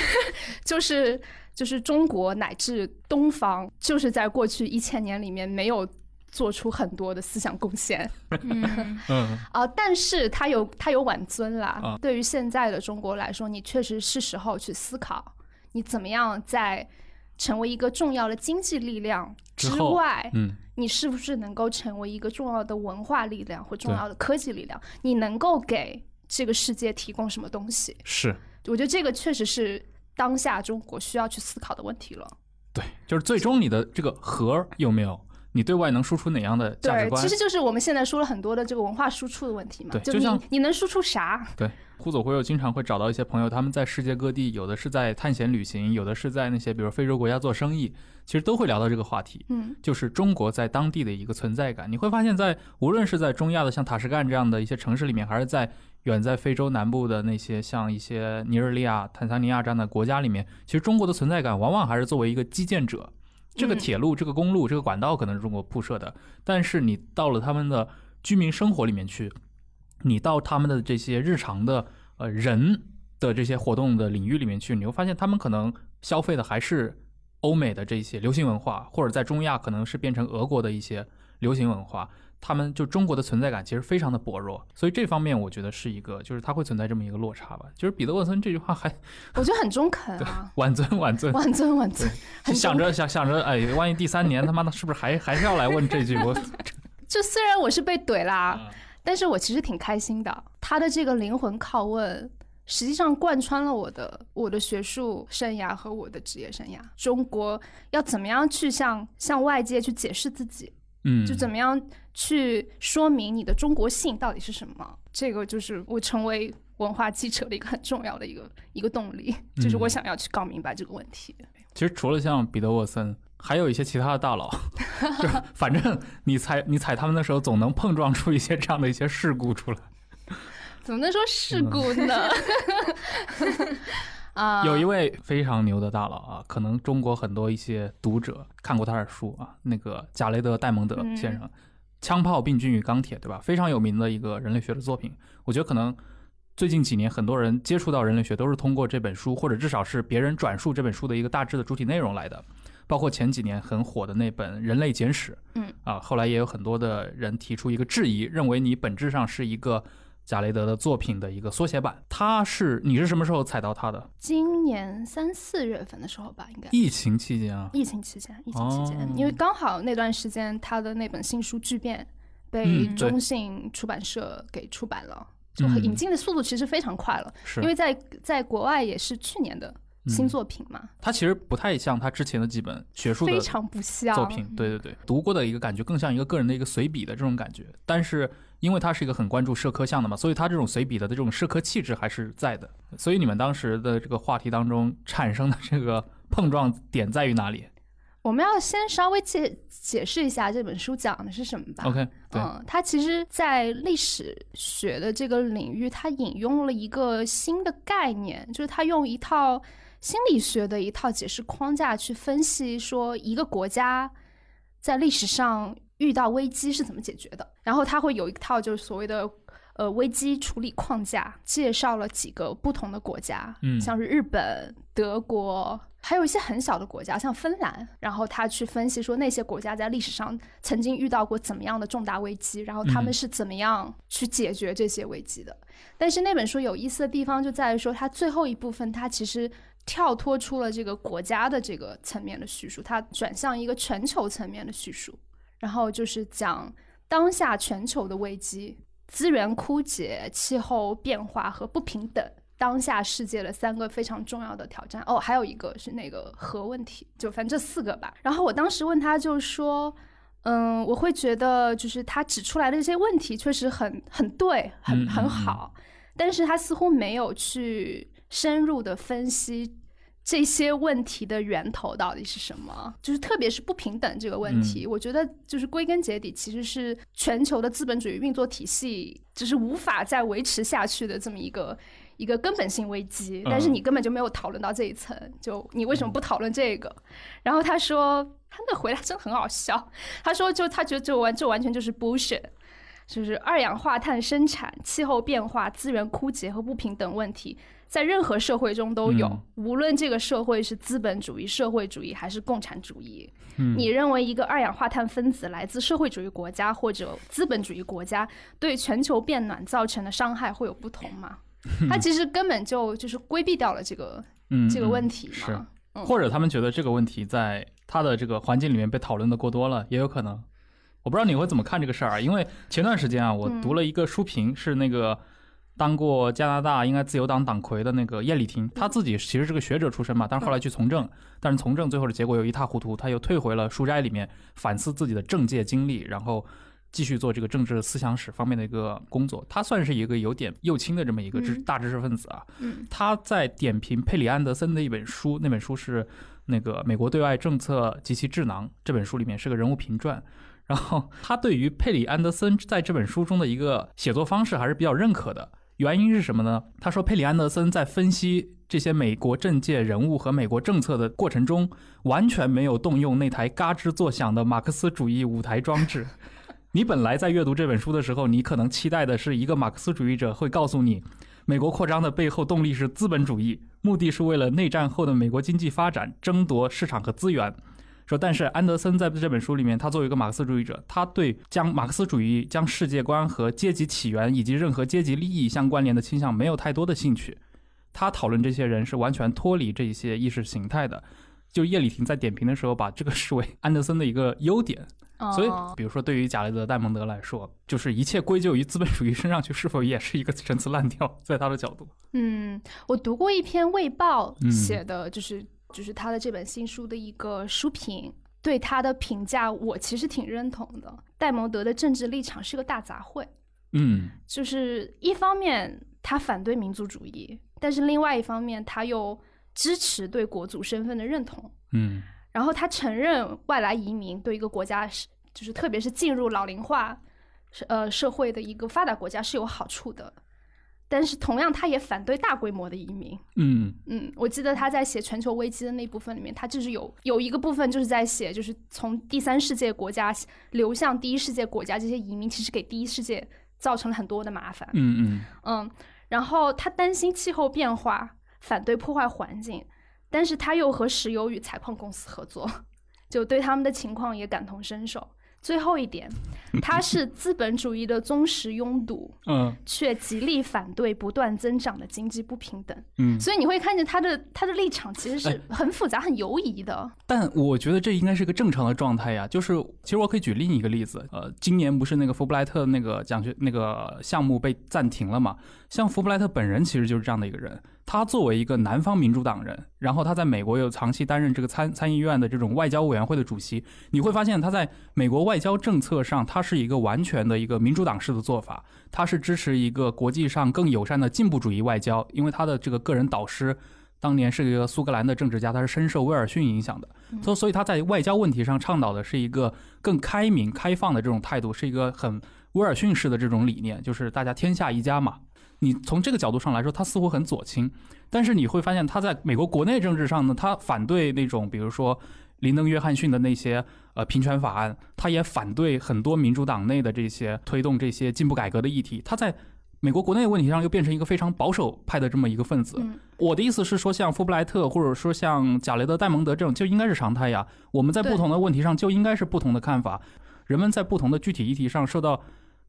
就是就是中国乃至东方，就是在过去一千年里面没有做出很多的思想贡献。
嗯，
嗯
啊、但是他有他有晚尊啦。
啊
对于现在的中国来说，你确实是时候去思考，你怎么样在成为一个重要的经济力量之外，
嗯
你是不是能够成为一个重要的文化力量或重要的科技力量？你能够给这个世界提供什么东西？
是
我觉得这个确实是当下中国需要去思考的问题了。
对，就是最终你的这个核有没有，你对外能输出哪样的价值
对，
观
其？实就是我们现在说了很多的这个文化输出的问题嘛。就
对就像
你你能输出啥？
对，忽左忽右经常会找到一些朋友，他们在世界各地，有的是在探险旅行，有的是在那些比如非洲国家做生意，其实都会聊到这个话题。
嗯
就是中国在当地的一个存在感。你会发现在无论是在中亚的像塔什干这样的一些城市里面，还是在远在非洲南部的那些像一些尼日利亚、坦桑尼亚这样的国家里面，其实中国的存在感往往还是作为一个基建者。这个
嗯
铁路、这个公路、这个管道可能是中国铺设的，但是你到了他们的居民生活里面去，你到他们的这些日常的呃人的这些活动的领域里面去，你会发现他们可能消费的还是欧美的这些流行文化，或者在中亚可能是变成俄国的一些流行文化。他们就中国的存在感其实非常的薄弱，所以这方面我觉得是一个，就是它会存在这么一个落差吧。就是彼得沃森这句话还
我觉得很中肯啊，
晚尊晚尊，
万尊万尊，很
想着想想着，哎，万一第三年他妈的是不是还还是要来问这句？我
就虽然我是被怼啦，
啊
但是我其实挺开心的。他的这个灵魂拷问，实际上贯穿了我的我的学术生涯和我的职业生涯。中国要怎么样去向向外界去解释自己，
嗯，
就怎么样去说明你的中国性到底是什么？这个就是我成为文化记者的一个很重要的一个一个动力，就是我
嗯
想要去搞明白这个问题。
其实除了像彼得沃森，还有一些其他的大佬，就反正你踩你踩他们的时候，总能碰撞出一些这样的一些事故出来。
怎么能说事故呢？啊，
有一位非常牛的大佬啊，可能中国很多一些读者看过他的书啊，那个贾雷德·戴蒙德先生，枪炮、病菌与钢铁》，对吧？非常有名的一个人类学的作品。我觉得可能最近几年很多人接触到人类学，都是通过这本书，或者至少是别人转述这本书的一个大致的主体内容来的。包括前几年很火的那本《人类简史》，
嗯
啊，后来也有很多的人提出一个质疑，认为你本质上是一个贾雷德的作品的一个缩写版。他是你是什么时候踩到他的？
今年三四月份的时候吧，应该。
疫情期间啊，
疫情期间，疫情期间，
哦
因为刚好那段时间他的那本新书《巨变》被中信出版社给出版了，就
嗯
引进的速度其实非常快了，
是
因为在在国外也是去年的新作品嘛，
它其实不太像他之前的几本学术的
非常不像
作品，对对对，读过的一个感觉更像一个个人的一个随笔的这种感觉。但是因为他是一个很关注社科项的嘛，所以他这种随笔的这种社科气质还是在的。所以你们当时的这个话题当中产生的这个碰撞点在于哪里
我们要先稍微解解释一下这本书讲的是什么吧。
？OK，对，
嗯，它其实，在历史学的这个领域，它引用了一个新的概念，就是它用一套心理学的一套解释框架去分析，说一个国家在历史上遇到危机是怎么解决的。然后它会有一套就是所谓的呃危机处理框架，介绍了几个不同的国家，
嗯
像是日本、德国。还有一些很小的国家，像芬兰，然后他去分析说那些国家在历史上曾经遇到过怎么样的重大危机，然后他们
嗯
是怎么样去解决这些危机的。但是那本书有意思的地方就在于说，它最后一部分它其实跳脱出了这个国家的这个层面的叙述，它转向一个全球层面的叙述，然后就是讲当下全球的危机、资源枯竭、气候变化和不平等。当下世界的三个非常重要的挑战哦，还有一个是那个核问题，就反正这四个吧。然后我当时问他，就是说，嗯，我会觉得就是他指出来的这些问题确实很很对，很很好，但是他似乎没有去深入的分析这些问题的源头到底是什么，就是特别是不平等这个问题，我觉得就是归根结底其实是全球的资本主义运作体系就是无法再维持下去的这么一个。一个根本性危机，但是你根本就没有讨论到这一层，就你为什么不讨论这个？然后他说，他那回答真的很好笑。他说，就他觉得这完这完全就是 bullshit，就是二氧化碳生产、气候变化、资源枯竭和不平等问题，在任何社会中都有，
嗯
无论这个社会是资本主义、社会主义还是共产主义。
嗯
你认为一个二氧化碳分子来自社会主义国家或者资本主义国家，对全球变暖造成的伤害会有不同吗？他其实根本就就是规避掉了这个
嗯，
这个
嗯
问题
是
嘛。嗯
或者他们觉得这个问题在他的这个环境里面被讨论的过多了，也有可能。我不知道你会怎么看这个事儿啊？因为前段时间啊，我
嗯
读了一个书评，是那个当过加拿大应该自由党党魁的那个叶利廷，他自己其实是个学者出身嘛，但是后来去从政，但是从政最后的结果又一塌糊涂，他又退回了书斋里面反思自己的政界经历，然后。继续做这个政治思想史方面的一个工作，他算是一个有点右倾的这么一个知
嗯
大知识分子啊。
嗯
他在点评佩里安德森的一本书，那本书是那个《美国对外政策及其智囊》这本书里面是个人物评传。然后他对于佩里安德森在这本书中的一个写作方式还是比较认可的。原因是什么呢？他说佩里安德森在分析这些美国政界人物和美国政策的过程中，完全没有动用那台嘎吱作响的马克思主义舞台装置。你本来在阅读这本书的时候，你可能期待的是一个马克思主义者会告诉你，美国扩张的背后动力是资本主义，目的是为了内战后的美国经济发展争夺市场和资源。说，但是安德森在这本书里面，他作为一个马克思主义者，他对将马克思主义将世界观和阶级起源以及任何阶级利益相关联的倾向没有太多的兴趣。他讨论这些人是完全脱离这一些意识形态的。就叶里廷在点评的时候，把这个视为安德森的一个优点。所以
哦，
比如说，对于贾雷德·戴蒙德来说，就是一切归咎于资本主义身上去，是否也是一个陈词滥调？在他的角度，
嗯，我读过一篇《卫报》
嗯
写的，就是、就是他的这本新书的一个书评，对他的评价我其实挺认同的。戴蒙德的政治立场是个大杂烩，
嗯
就是一方面他反对民族主义，但是另外一方面他又支持对国族身份的认同。
嗯
然后他承认外来移民对一个国家是，就是特别是进入老龄化，是呃社会的一个发达国家是有好处的，但是同样他也反对大规模的移民。
嗯
嗯，我记得他在写全球危机的那部分里面，他就是有有一个部分就是在写，就是从第三世界国家流向第一世界国家，这些移民其实给第一世界造成了很多的麻烦。
嗯嗯
嗯，然后他担心气候变化，反对破坏环境，但是他又和石油与采矿公司合作，就对他们的情况也感同身受。最后一点，他是资本主义的忠实拥堵，
嗯
却极力反对不断增长的经济不平等。
嗯，
所以你会看见他的他的立场其实是
哎
很复杂、很犹疑的。
但我觉得这应该是一个正常的状态呀。就是其实我可以举另一个例子，呃，今年不是那个福布莱特那个奖学那个项目被暂停了嘛？像福布莱特本人其实就是这样的一个人。他作为一个南方民主党人，然后他在美国又长期担任这个参参议院的这种外交委员会的主席，你会发现他在美国外交政策上，他是一个完全的一个民主党式的做法，他是支持一个国际上更友善的进步主义外交，因为他的这个个人导师当年是一个苏格兰的政治家，他是深受威尔逊影响的，所、所以他在外交问题上倡导的是一个更开明、开放的这种态度，是一个很威尔逊式的这种理念，就是大家天下一家嘛。你从这个角度上来说，他似乎很左倾，但是你会发现他在美国国内政治上呢，他反对那种比如说林登·约翰逊的那些呃平权法案，他也反对很多民主党内的这些推动这些进步改革的议题，他在美国国内问题上又变成一个非常保守派的这么一个分子。
嗯
我的意思是说，像富布莱特或者说像贾雷德·戴蒙德这种就应该是常态呀。我们在不同的问题上就应该是不同的看法，人们在不同的具体议题上受到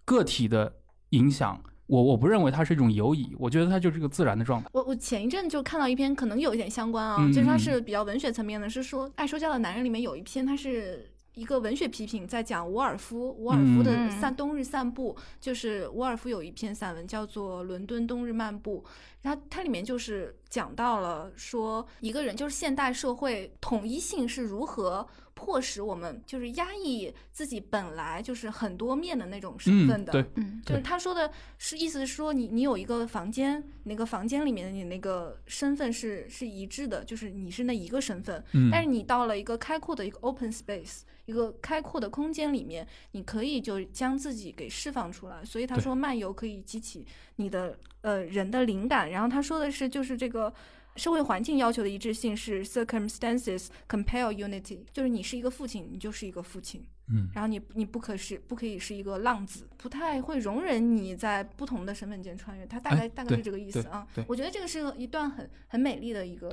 个体的影响。我我不认为它是一种游移，我觉得它就是一个自然的状态。
我我前一阵就看到一篇，可能有一点相关啊，
嗯
就是它
嗯
是比较文学层面的，是说《爱说教的男人》里面有一篇，它是一个文学批评，在讲伍尔夫，伍尔夫的
嗯
散冬日散步，就是伍尔夫有一篇散文叫做《伦敦冬日漫步》，然后它里面就是讲到了说一个人就是现代社会统一性是如何。迫使我们就是压抑自己本来就是很多面的那种身份
嗯，
的，
对，
嗯，
就是他说的是意思是说你你有一个房间，那个房间里面的你那个身份是是一致的，就是你是那一个身份。
嗯，
但是你到了一个开阔的一个 open space，一个开阔的空间里面，你可以就将自己给释放出来。所以他说漫游可以激起你的呃人的灵感。然后他说的是就是这个。社会环境要求的一致性是 circumstances compel unity，就是你是一个父亲，你就是一个父亲，
嗯
然后你你不可是不可以是一个浪子，不太会容忍你在不同的身份间穿越，他大概、
哎
大概是这个意思啊。我觉得这个是一段很很美丽的一个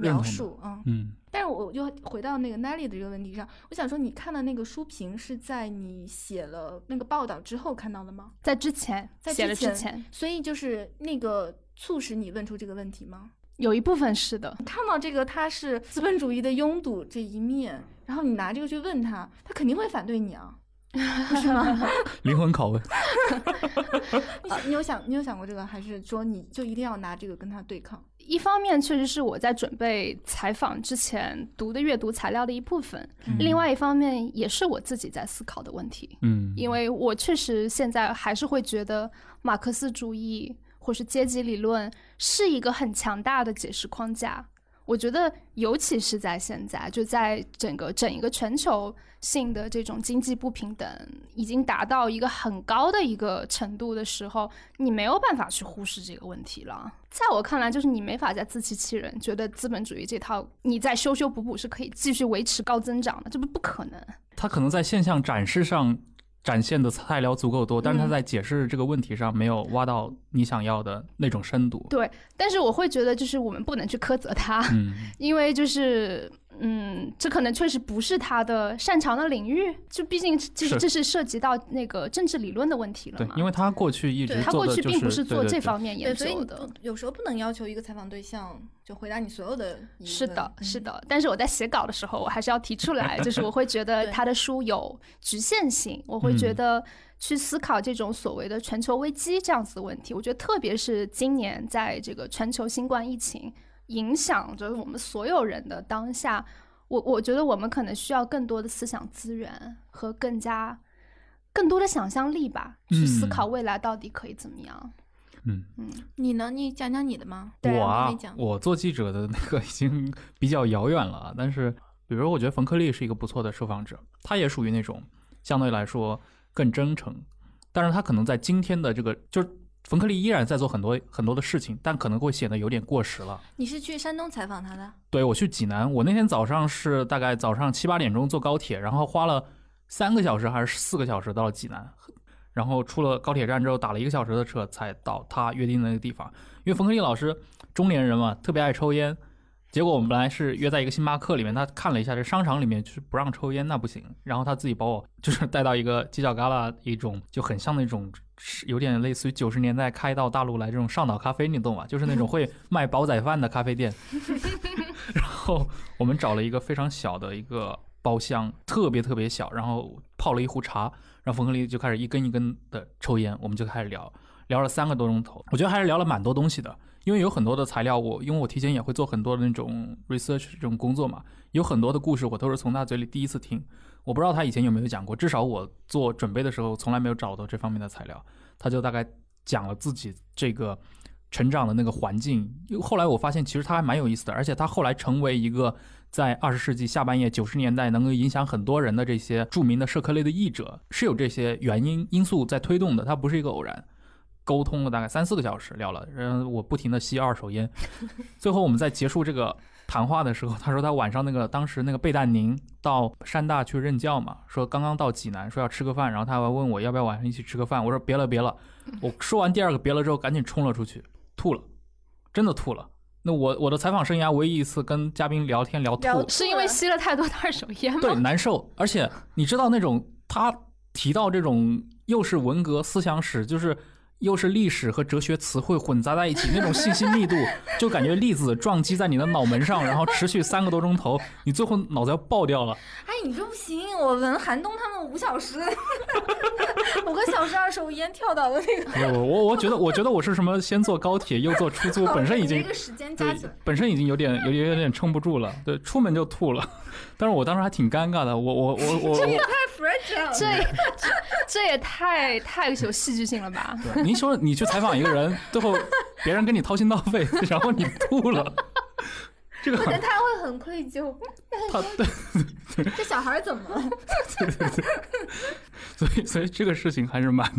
描。述啊。
嗯，
但是我就回到那个 Nelly 的这个问题上，我想说，你看的那个书评是在你写了那个报道之后看到的吗？
在之前
在
写了
之前
之前，
所以就是那个促使你问出这个问题吗？
有一部分是的，
看到这个他是资本主义的拥堵这一面，然后你拿这个去问他，他肯定会反对你啊，不 是吗？
灵魂拷问。
你有想你有想过这个，还是说你就一定要拿这个跟他对抗？
一方面确实是我在准备采访之前读的阅读材料的一部分，
嗯
另外一方面也是我自己在思考的问题。
嗯，
因为我确实现在还是会觉得马克思主义或是阶级理论是一个很强大的解释框架。我觉得，尤其是在现在，就在整个整一个全球性的这种经济不平等已经达到一个很高的一个程度的时候，你没有办法去忽视这个问题了。在我看来，就是你没法再自欺欺人，觉得资本主义这套你再修修补补是可以继续维持高增长的，这不不可能。
他可能在现象展示上展现的材料足够多，但是他
嗯
在解释这个问题上没有挖到你想要的那种深度。
对，但是我会觉得，就是我们不能去苛责他，
嗯，
因为就是，嗯，这可能确实不是他的擅长的领域，就毕竟这
是
是这是涉及到那个政治理论的问题了嘛，。
对因为他过去一直
对
他过去并不是做这方面，研究的
不。有时候不能要求一个采访对象就回答你所有的疑问。
是的，是
嗯。
的，但是我在写稿的时候，我还是要提出来，就是我会觉得他的书有局限性，我会觉
嗯
得去思考这种所谓的全球危机这样子的问题。我觉得特别是今年在这个全球新冠疫情影响着我们所有人的当下，我我觉得我们可能需要更多的思想资源和更加更多的想象力吧，去思
嗯
考未来到底可以怎么样。
嗯嗯，
你呢？你讲讲你的吗？
对
我啊我做记者的那个已经比较遥远了啊，但是比如说，我觉得冯克利是一个不错的受访者，他也属于那种相对来说更真诚，但是他可能在今天的这个就是。冯克利依然在做很多很多的事情，但可能会显得有点过时了。
你是去山东采访他的？
对我去济南，我那天早上是大概早上七八点钟坐高铁，然后花了三个小时还是四个小时到了济南，然后出了高铁站之后打了一个小时的车才到他约定的那个地方。因为冯克利老师中年人嘛，特别爱抽烟，结果我们本来是约在一个星巴克里面，他看了一下这商场里面就是不让抽烟，那不行。然后他自己把我就是带到一个犄角旮旯一种就很像那种有点类似于九十年代开到大陆来这种上岛咖啡，你懂吗？就是那种会卖煲仔饭的咖啡店。然后我们找了一个非常小的一个包厢，特别特别小，然后泡了一壶茶，然后冯克利就开始一根一根的抽烟，我们就开始聊，聊了三个多钟头，我觉得还是聊了蛮多东西的。因为有很多的材料，我因为我提前也会做很多的那种 research 这种工作嘛，有很多的故事我都是从他嘴里第一次听，我不知道他以前有没有讲过，至少我做准备的时候从来没有找到这方面的材料，他就大概讲了自己这个成长的那个环境。后来我发现其实他还蛮有意思的，而且他后来成为一个在二十世纪下半叶九十年代能够影响很多人的这些著名的社科类的译者，是有这些原因因素在推动的，它不是一个偶然。沟通了大概三四个小时，聊了，然后我不停的吸二手烟，最后我们在结束这个谈话的时候，他说他晚上那个当时那个贝旦宁到山大去任教嘛，说刚刚到济南，说要吃个饭，然后他还问我要不要晚上一起吃个饭，我说别了别了，我说完第二个别了之后，赶紧冲了出去，吐了，真的吐了。那我我的采访生涯唯一一次跟嘉宾聊天聊吐，
是因为吸了太多的二手烟吗？
对，难受，而且你知道那种他提到这种又是文革思想史，就是。又是历史和哲学词汇混杂在一起，那种信息密度，就感觉粒子撞击在你的脑门上，然后持续三个多钟头，你最后脑子要爆掉了。
哎，你这不行，我闻寒冬他们五小时，五个小时二手烟跳岛的那
个。我我我觉得，我觉得我是什么？先坐高铁又坐出租，本身已经
一个时间加起来，
本身已经有点有点有点撑不住了。对，出门就吐了。但是我当时还挺尴尬的，我我我我，
这也太 fragile，
这这也太太有戏剧性了吧？
您说你去采访一个人，最后别人跟你掏心掏肺，然后你吐了，这个
他会很愧疚。
他对，
这小孩怎么了？
对对对，所以所以这个事情还是蛮，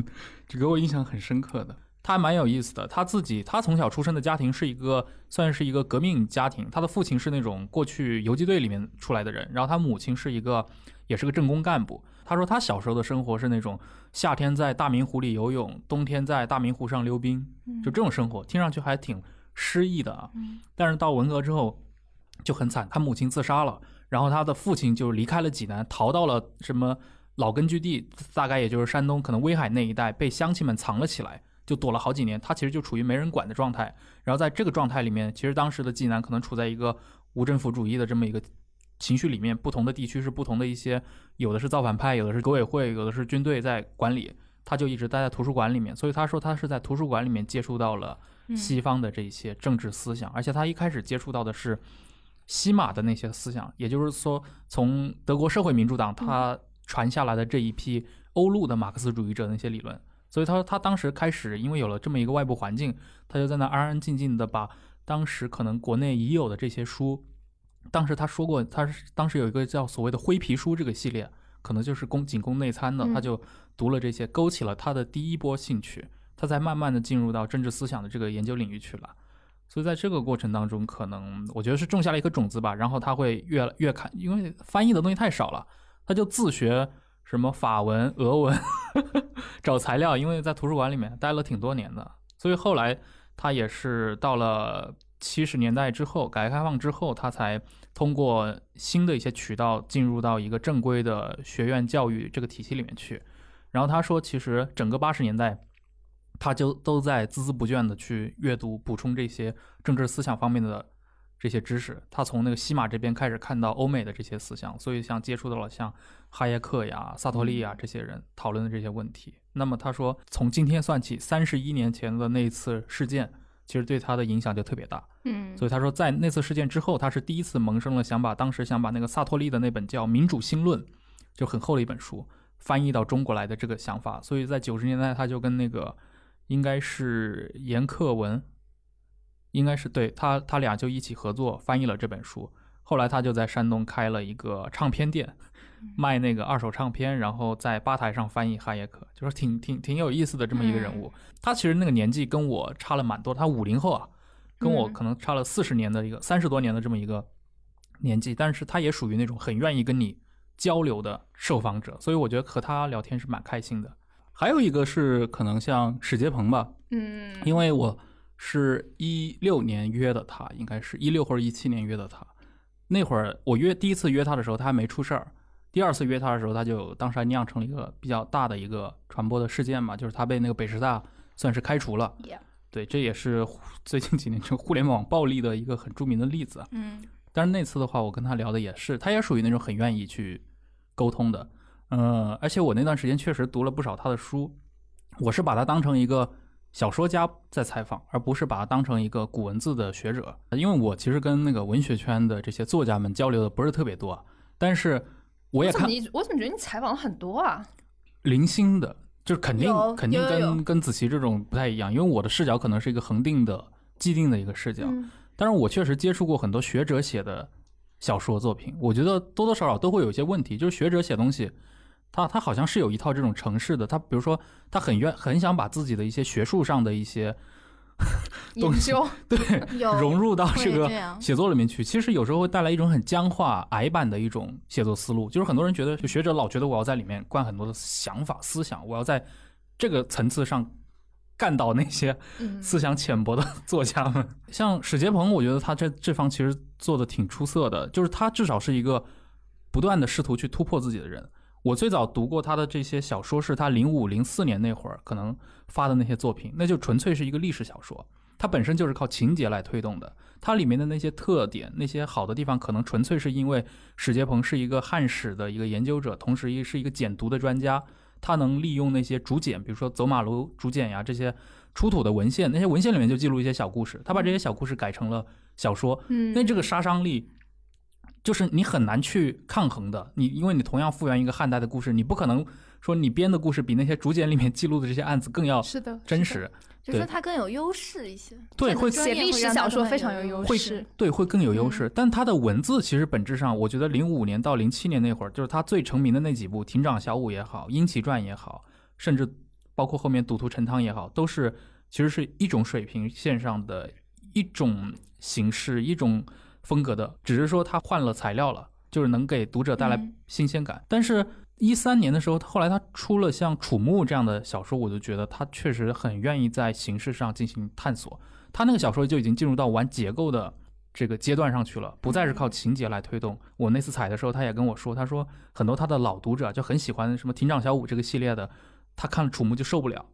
就给我印象很深刻的。他蛮有意思的，他自己他从小出生的家庭是一个算是一个革命家庭，他的父亲是那种过去游击队里面出来的人，然后他母亲是一个也是个政工干部。他说他小时候的生活是那种夏天在大明湖里游泳，冬天在大明湖上溜冰，就这种生活，听上去还挺诗意的啊。但是到文革之后就很惨，他母亲自杀了，然后他的父亲就离开了济南，逃到了什么老根据地，大概也就是山东可能威海那一带，被乡亲们藏了起来。就躲了好几年，他其实就处于没人管的状态。然后在这个状态里面，其实当时的济南可能处在一个无政府主义的这么一个情绪里面。不同的地区是不同的一些，有的是造反派，有的是革委会，有的是军队在管理。他就一直待在图书馆里面，所以他说他是在图书馆里面接触到了西方的这些政治思想，而且他一开始接触到的是西马的那些思想，也就是说从德国社会民主党他传下来的这一批欧陆的马克思主义者那些理论。所以他说，他当时开始，因为有了这么一个外部环境，他就在那安安静静的把当时可能国内已有的这些书，当时他说过，他是当时有一个叫所谓的灰皮书这个系列，可能就是供仅供内参的，他就读了这些，勾起了他的第一波兴趣，他才慢慢的进入到政治思想的这个研究领域去了。所以在这个过程当中，可能我觉得是种下了一颗种子吧，然后他会越越看，因为翻译的东西太少了，他就自学。什么法文、俄文，找材料，因为在图书馆里面待了挺多年的，所以后来他也是到了七十年代之后，改革开放之后，他才通过新的一些渠道进入到一个正规的学院教育这个体系里面去。然后他说，其实整个八十年代，他就都在孜孜不倦的去阅读、补充这些政治思想方面的。这些知识，他从那个西马这边开始看到欧美的这些思想，所以像接触到了像哈耶克呀、萨托利呀这些人讨论的这些问题。那么他说，从今天算起，三十一年前的那一次事件，其实对他的影响就特别大。
嗯，
所以他说，在那次事件之后，他是第一次萌生了想把当时想把那个萨托利的那本叫《民主新论》，就很厚的一本书翻译到中国来的这个想法。所以在九十年代，他就跟那个应该是严克文。应该是对他，他俩就一起合作翻译了这本书。后来他就在山东开了一个唱片店，卖那个二手唱片，然后在吧台上翻译哈耶克，就是挺挺挺有意思的这么一个人物。他其实那个年纪跟我差了蛮多，他五零后啊，跟我可能差了四十年的一个三十多年的这么一个年纪，但是他也属于那种很愿意跟你交流的受访者，所以我觉得和他聊天是蛮开心的。还有一个是可能像史杰鹏吧，
嗯，
因为我。是一六年约的他，应该是一六或者一七年约的他。那会儿我约第一次约他的时候，他还没出事儿。第二次约他的时候，他就当时还酿成了一个比较大的一个传播的事件嘛，就是他被那个北师大算是开除了。
Yeah
对，这也是最近几年就互联网暴力的一个很著名的例子。
嗯
但是那次的话，我跟他聊的也是，他也属于那种很愿意去沟通的，嗯、而且我那段时间确实读了不少他的书，我是把他当成一个小说家在采访，而不是把它当成一个古文字的学者，因为我其实跟那个文学圈的这些作家们交流的不是特别多，但是我也看
我怎么觉得你采访了很多啊？
零星的，就是肯定肯定跟跟子琪这种不太一样，因为我的视角可能是一个恒定的、既定的一个视角，
嗯
但是我确实接触过很多学者写的小说作品，我觉得多多少少都会有一些问题。就是学者写东西，他他好像是有一套这种程式的，他比如说他很愿很想把自己的一些学术上的一些
研究
对 融入到这个写作里面去，其实有时候会带来一种很僵化、矮板的一种写作思路。就是很多人觉得，就学者老觉得我要在里面灌很多的想法、思想，我要在这个层次上干倒那些
嗯
思想浅薄的 作家们。像史杰鹏，我觉得他这这方其实做的挺出色的，就是他至少是一个不断的试图去突破自己的人。我最早读过他的这些小说，是他零五零四年那会儿可能发的那些作品，那就纯粹是一个历史小说，它本身就是靠情节来推动的。它里面的那些特点、那些好的地方，可能纯粹是因为史杰鹏是一个汉史的一个研究者，同时也是一个简读的专家，他能利用那些竹简，比如说走马楼竹简呀这些出土的文献，那些文献里面就记录一些小故事，他把这些小故事改成了小说，
嗯
那这个杀伤力，就是你很难去抗衡的。你因为你同样复原一个汉代的故事，你不可能说你编的故事比那些竹简里面记录的这些案子更要
是的，
真。实，
就是说它更有优势一些。
对会
写历史小说非
更有
常有优势
对会更有优
嗯
势。但它的文字其实本质上，我觉得零五年到零七年那会儿，就是他最成名的那几部《亭长小五》也好，《英奇传》也好，甚至包括后面《赌徒陈汤》也好，都是其实是一种水平线上的一种形式、一种风格的，只是说他换了材料了，就是能给读者带来
嗯
新鲜感。但是，一三年的时候，后来他出了像《楚墓》这样的小说，我就觉得他确实很愿意在形式上进行探索。他那个小说就已经进入到玩结构的这个阶段上去了，不再是靠情节来推动。我那次采的时候，他也跟我说，他说很多他的老读者就很喜欢什么《亭长小五》这个系列的，他看了《楚墓》就受不了，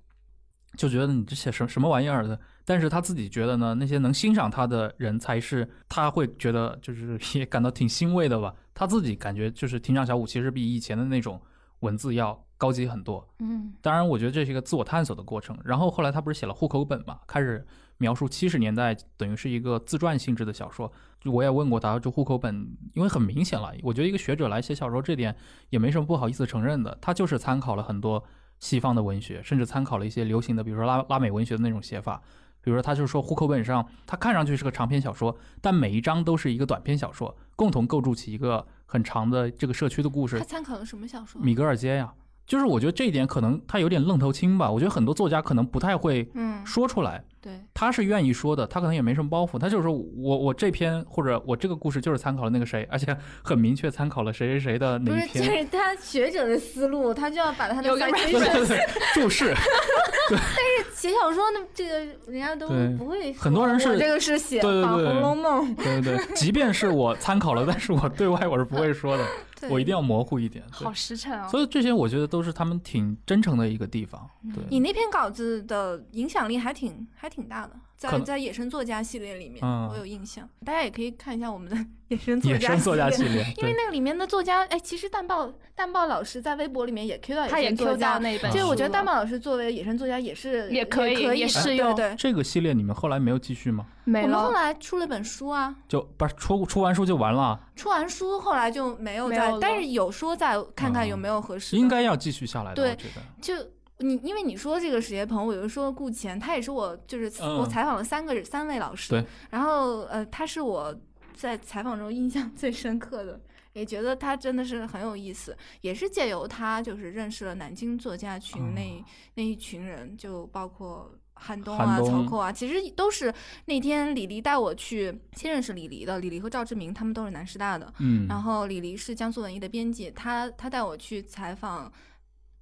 就觉得你这写什什么玩意儿的。但是他自己觉得呢，那些能欣赏他的人才是他会觉得就是 也感到挺欣慰的吧。他自己感觉就是《庭长小五》其实比以前的那种文字要高级很多。
嗯
当然，我觉得这是一个自我探索的过程。然后后来他不是写了户口本嘛，开始描述七十年代，等于是一个自传性质的小说。就我也问过他，这户口本，因为很明显了，我觉得一个学者来写小说，这点也没什么不好意思承认的。他就是参考了很多西方的文学，甚至参考了一些流行的，比如说拉拉美文学的那种写法。比如说，他就说户口本上，它看上去是个长篇小说，但每一章都是一个短篇小说，共同构筑起一个很长的这个社区的故事
他。参考了什么小说？
米格尔街呀，就是我觉得这一点可能他有点愣头青吧。我觉得很多作家可能不太会
嗯，
说出来，
对，
他是愿意说的，他可能也没什么包袱，他就是说我我这篇或者我这个故事就是参考了那个谁，而且很明确参考了谁谁谁的
不是，这
哪一篇。
是他学者的思路，他就要把他的
有个
对对 注释，
写小说那，这个人家都不会。
很多人是
我这个是写仿《
对对对
红楼梦》，
对对对，即便是我参考了，但是我对外我是不会说的，我一定要模糊一点。
好实诚啊！
所以这些我觉得都是他们挺真诚的一个地方。对，
你那篇稿子的影响力还挺还挺大的，在在野生作家系列里面，
嗯
我有印象。大家也可以看一下我们的 野生作家
野生作家系
列。因为那个里面的作家，哎，其实蛋豹蛋豹老师在微博里面也 Q 到野
他也
生作
Q
家
到，那一本
就是我觉得蛋豹老师作为野生作家也是
也可以
可以
也
的
适用
对对。
这个系列你们后来没有继续吗？
没
我们后。来出了本书啊，
就不是出出完书就完了？
出完书后来就没有再，但是有说再看看有没有合适的。
应该要继续下来的，
对
我觉得。
就你，因为你说这个史杰鹏，我就说顾前，他也是我就是
嗯
我采访了三个人三位老师，然后呃，他是我在采访中印象最深刻的，也觉得他真的是很有意思，也是借由他就是认识了南京作家群那、那一群人，就包括。韩冬啊，曹寇啊，其实都是那天李黎带我去先认识李黎的。李黎和赵志明他们都是南师大的，
嗯，
然后李黎是江苏文艺的编辑，他他带我去采访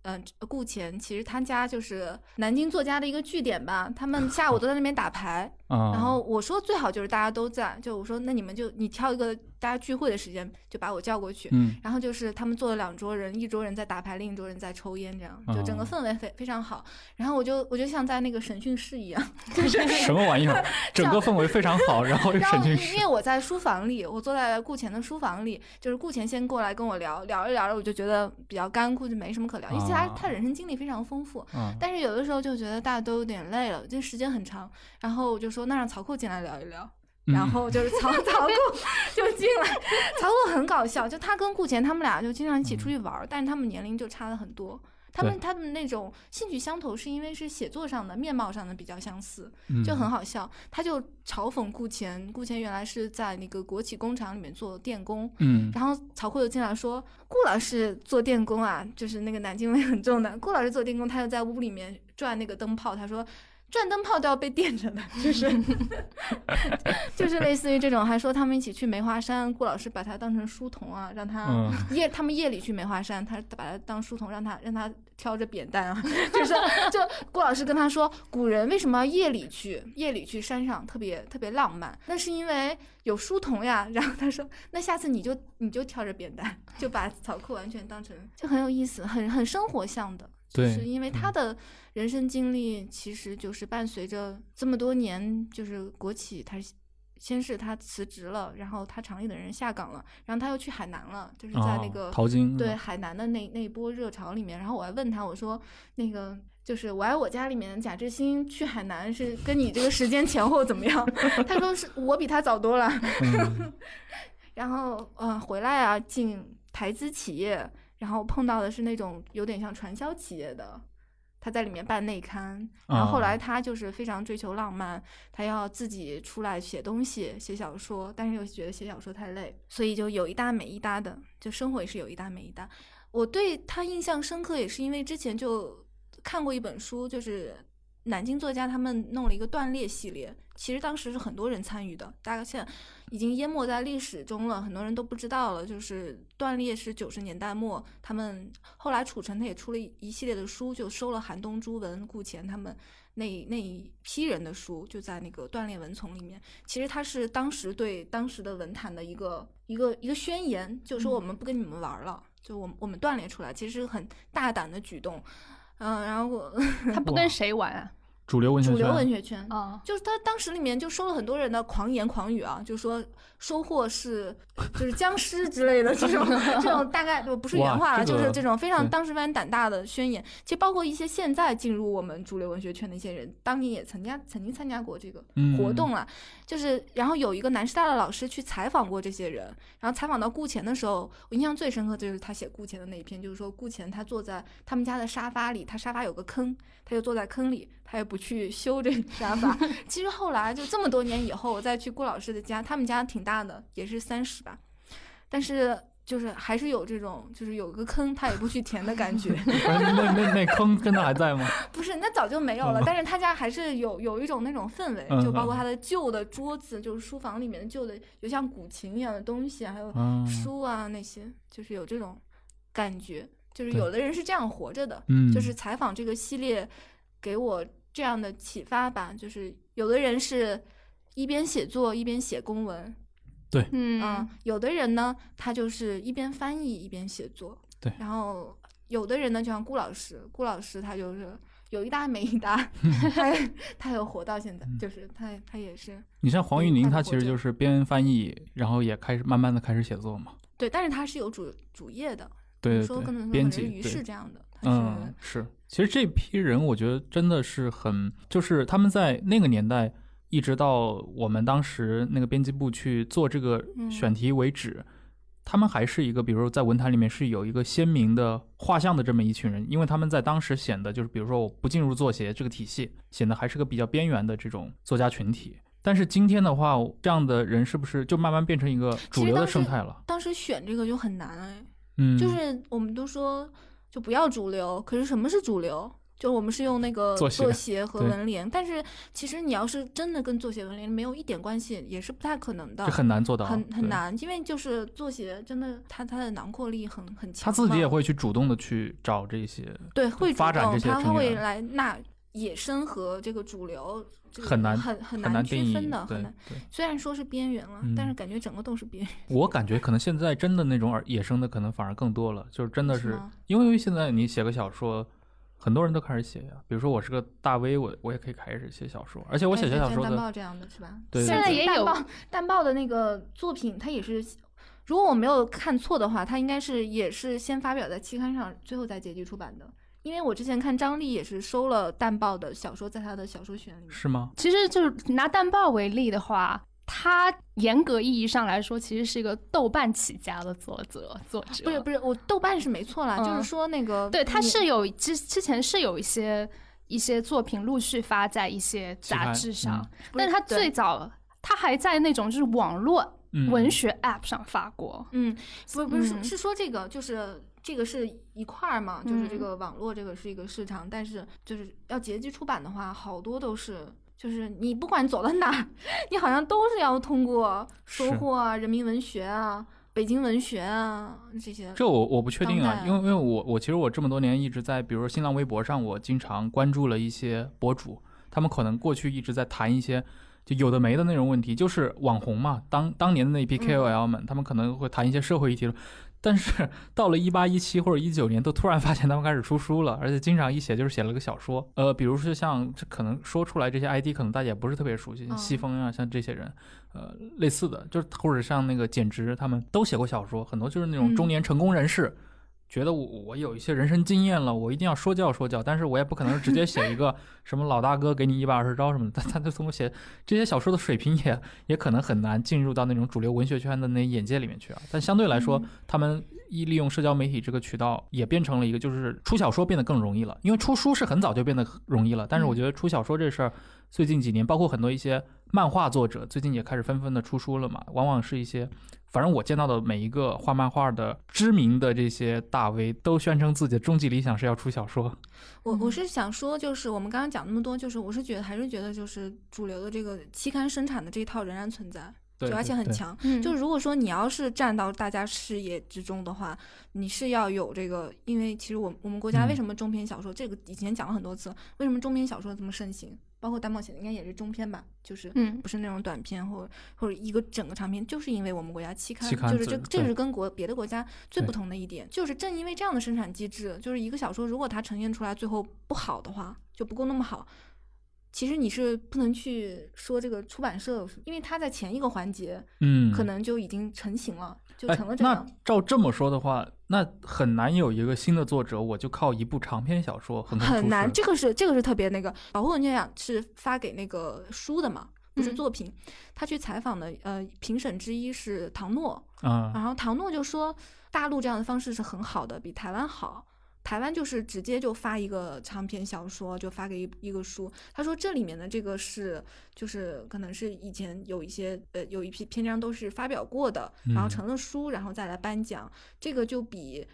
嗯、顾前，其实他家就是南京作家的一个据点吧。他们下午都在那边打牌，
啊，
然后我说最好就是大家都在，就我说那你们就你挑一个大家聚会的时间，就把我叫过去。
嗯
然后就是他们坐了两桌人，一桌人在打牌，另一桌人在抽烟，这样就整个
哦
氛围非非常好。然后我就我就像在那个审讯室一样，
什么玩意儿？整个氛围非常好，然后审讯室
为我在书房里，我坐在顾前的书房里，就是顾前先过来跟我聊聊着聊着，我就觉得比较干枯，就没什么可聊，因为其实他
啊
他人生经历非常丰富。
啊，
但是有的时候就觉得大家都有点累了，这时间很长，然后我就说那让曹寇进来聊一聊，
嗯
然后就是曹 曹顾就进来，曹顾很搞笑，就他跟顾前他们俩就经常一起出去玩儿，但是他们年龄就差了很多。他们他们那种兴趣相投，是因为是写作上的、面貌上的比较相似，
嗯
就很好笑。他就嘲讽顾前，顾前原来是在那个国企工厂里面做电工，
嗯
然后曹寇就进来说：“顾老师做电工啊，就是那个南京味很重的。顾老师做电工，他就在屋里面转那个灯泡，他说转灯泡都要被电着的，就是 就是类似于这种。还说他们一起去梅花山，顾老师把他当成书童啊，让他
嗯
夜他们夜里去梅花山，他把他当书童，让他让他挑着扁担啊，就是就顾老师跟他说，古人为什么要夜里去？夜里去山上特别特别浪漫，那是因为有书童呀。然后他说，那下次你就你就挑着扁担，就把草裤完全当成就很有意思，很很生活向的。就
对
是因为他的人生经历，其实就是伴随着这么多年，就是国企，他先是他辞职了，然后他厂里的人下岗了，然后他又去海南了，就是在那
哦
个、
淘金
对海南的那那一波热潮里面，然后我还问他，我说那个就是《我爱我家》里面贾志新去海南是跟你这个时间前后怎么样？他说是我比他早多了。
嗯
然后呃回来啊进台资企业，然后碰到的是那种有点像传销企业的。他在里面办内刊，然后后来
啊
他就是非常追求浪漫，他要自己出来写东西、写小说，但是又觉得写小说太累，所以就有一搭没一搭的，就生活也是有一搭没一搭。我对他印象深刻，也是因为之前就看过一本书，就是南京作家他们弄了一个断裂系列，其实当时是很多人参与的，大概现在已经淹没在历史中了，很多人都不知道了。就是断裂是九十年代末，他们后来楚成他也出了一一系列的书，就收了韩东、朱文、顾前他们那那一批人的书，就在那个断裂文丛里面。其实他是当时对当时的文坛的一个一个一个宣言，就说我们不跟你们玩了，就我们我们断裂出来，其实是很大胆的举动。嗯，然后我
他不跟谁玩啊？
主流文学
主流
圈
文学圈
啊，
就是他当时里面就收了很多人的狂言狂语啊，就说收获是就是僵尸之类的这种 这种大概不是原话了，
这个
就是这种非常当时非常胆大的宣言。其实包括一些现在进入我们主流文学圈的一些人，当年也曾加曾经参加过这个
嗯
活动了。就是然后有一个南师大的老师去采访过这些人，然后采访到顾前的时候，我印象最深刻就是他写顾前的那一篇，就是说顾前他坐在他们家的沙发里，他沙发有个坑，他就坐在坑里，他也不去修这个沙发。其实后来就这么多年以后，我再去顾老师的家，他们家挺大的，也是三室吧，但是就是还是有这种就是有个坑他也不去填的感觉。
那那那那坑真的还在吗？
不是，那早就没有了。
嗯
但是他家还是有有一种那种氛围，
嗯
就包括他的旧的桌子，就是书房里面的旧的，有像古琴一样的东西，还有
嗯
书啊那些，就是有这种感觉。就是有的人是这样活着的，
嗯，
就是采访这个系列给我这样的启发吧。就是有的人是一边写作一边写公文，
嗯
嗯，有的人呢，他就是一边翻译一边写作，
对
然后有的人呢，就像顾老师，顾老师他就是有一搭没一搭，他他有活到现在，就是他他也是
你像黄玉宁，他其实就是边翻译，然后也开始慢慢的开始写作嘛。
对，但是他是有主主业的，
对对
说可能可能是于是这样的，他
嗯，是。其实这批人，我觉得真的是很，就是他们在那个年代，一直到我们当时那个编辑部去做这个
嗯
选题为止，他们还是一个，比如说在文坛里面是有一个鲜明的画像的这么一群人，因为他们在当时显得就是，比如说我不进入作协这个体系，显得还是个比较边缘的这种作家群体。但是今天的话，这样的人是不是就慢慢变成一个主流的生态了？
当时选这个就很难哎，
嗯，
就是我们都说就不要主流，可是什么是主流？就我们是用那个
作协
和
对
文联，但是其实你要是真的跟作协文联没有一点关系，也是不太可能的，
这很难做到，
很很。难，因为就是作协真的它它的囊括力很很强嘛，
他自己也会去主动的去找这些，
对会主动，
发展这些
它会来纳野生和这个主流。这个
很难
很很
很难
区分的，。很难。虽然说是边缘了，
嗯
但是感觉整个都是边缘。
我感觉可能现在真的那种野生的可能反而更多了，就是真的是因为现在你写个小说，很多人都开始写呀。比如说我是个大 V，我我也可以开始写小说，而且我写
哎
小说的，
像蛋报这样的是吧？
对
现在也有
蛋报蛋报的那个作品，它也是，如果我没有看错的话，它应该是也是先发表在期刊上，最后再结集出版的。因为我之前看张力也是收了淡豹的小说，在他的小说选里面。
是吗？
其实就是拿淡豹为例的话，他严格意义上来说，其实是一个豆瓣起家的作者作者。
不是不是，我豆瓣是没错啦，
嗯
就是说那个
对，
他
是有之之前是有一些一些作品陆续发在一些杂志上，
嗯
但是
他
最早他还在那种就是网络
嗯，
文学 App 上发过。
嗯，不不是是
嗯
是说这个就是这个是一块儿嘛，就是这
嗯
个网络这个是一个市场，但是就是要结集出版的话，好多都是。就是你不管走到哪儿，你好像都是要通过收获啊、人民文学啊、北京文学啊这些。
这我我不确定，啊因为因为我我其实我这么多年一直在，比如说新浪微博上，我经常关注了一些博主，他们可能过去一直在谈一些就有的没的那种问题，就是网红嘛，当当年的那批
嗯
KOL 们，他们可能会谈一些社会议题，但是 到了一八一七或者一九年，都突然发现他们开始出书了，而且经常一写就是写了个小说。呃，比如说像这可能说出来这些 ID，可能大家也不是特别熟悉，像
嗯
西风啊，像这些人，呃，类似的，就是或者像那个简直，他们都写过小说，很多就是那种
嗯
中年成功人士。觉得我我有一些人生经验了，我一定要说教说教，但是我也不可能直接写一个 什么老大哥给你一百二十招什么的，他他就从我写这些小说的水平也也可能很难进入到那种主流文学圈的那眼界里面去啊。但相对来说，
嗯。
他们一利用社交媒体这个渠道，也变成了一个就是出小说变得更容易了，因为出书是很早就变得容易了，但是我觉得出小说这事儿，最近几年包括很多一些漫画作者最近也开始纷纷的出书了嘛，往往是一些。反正我见到的每一个画漫画的知名的这些大 V 都宣称自己的终极理想是要出小说。
我我
嗯
是想说，就是我们刚刚讲那么多，就是我是觉得还是觉得就是主流的这个期刊生产的这一套仍然存在，
对，
就而且很强。
嗯
就如果说你要是站到大家视野之中的话，你是要有这个，因为其实我我们国家
嗯
为什么中篇小说，这个以前讲了很多次，为什么中篇小说这么盛行？包括大冒险应该也是中篇吧，就是
嗯
不是那种短篇或者或者一个整个长篇，就是因为我们国家期刊，
期刊
就是这这是跟国别的国家最不同的一点，就是正因为这样的生产机制，就是一个小说如果它呈现出来最后不好的话，就不够那么好。其实你是不能去说这个出版社，因为它在前一个环节
嗯，
可能就已经成型了，就
哎
成了这样。
那照这么说的话，那很难有一个新的作者，我就靠一部长篇小说
很难，这个是这个是特别那个。保护文学奖是发给那个书的嘛，不是
嗯
作品。他去采访的呃评审之一是唐诺，
啊、
然后唐诺就说，大陆这样的方式是很好的，比台湾好。台湾就是直接就发一个长篇小说，就发给一一个书。他说这里面的这个是，就是可能是以前有一些呃有一批篇章都是发表过的，然后
嗯
成了书，然后再来颁奖。这个就比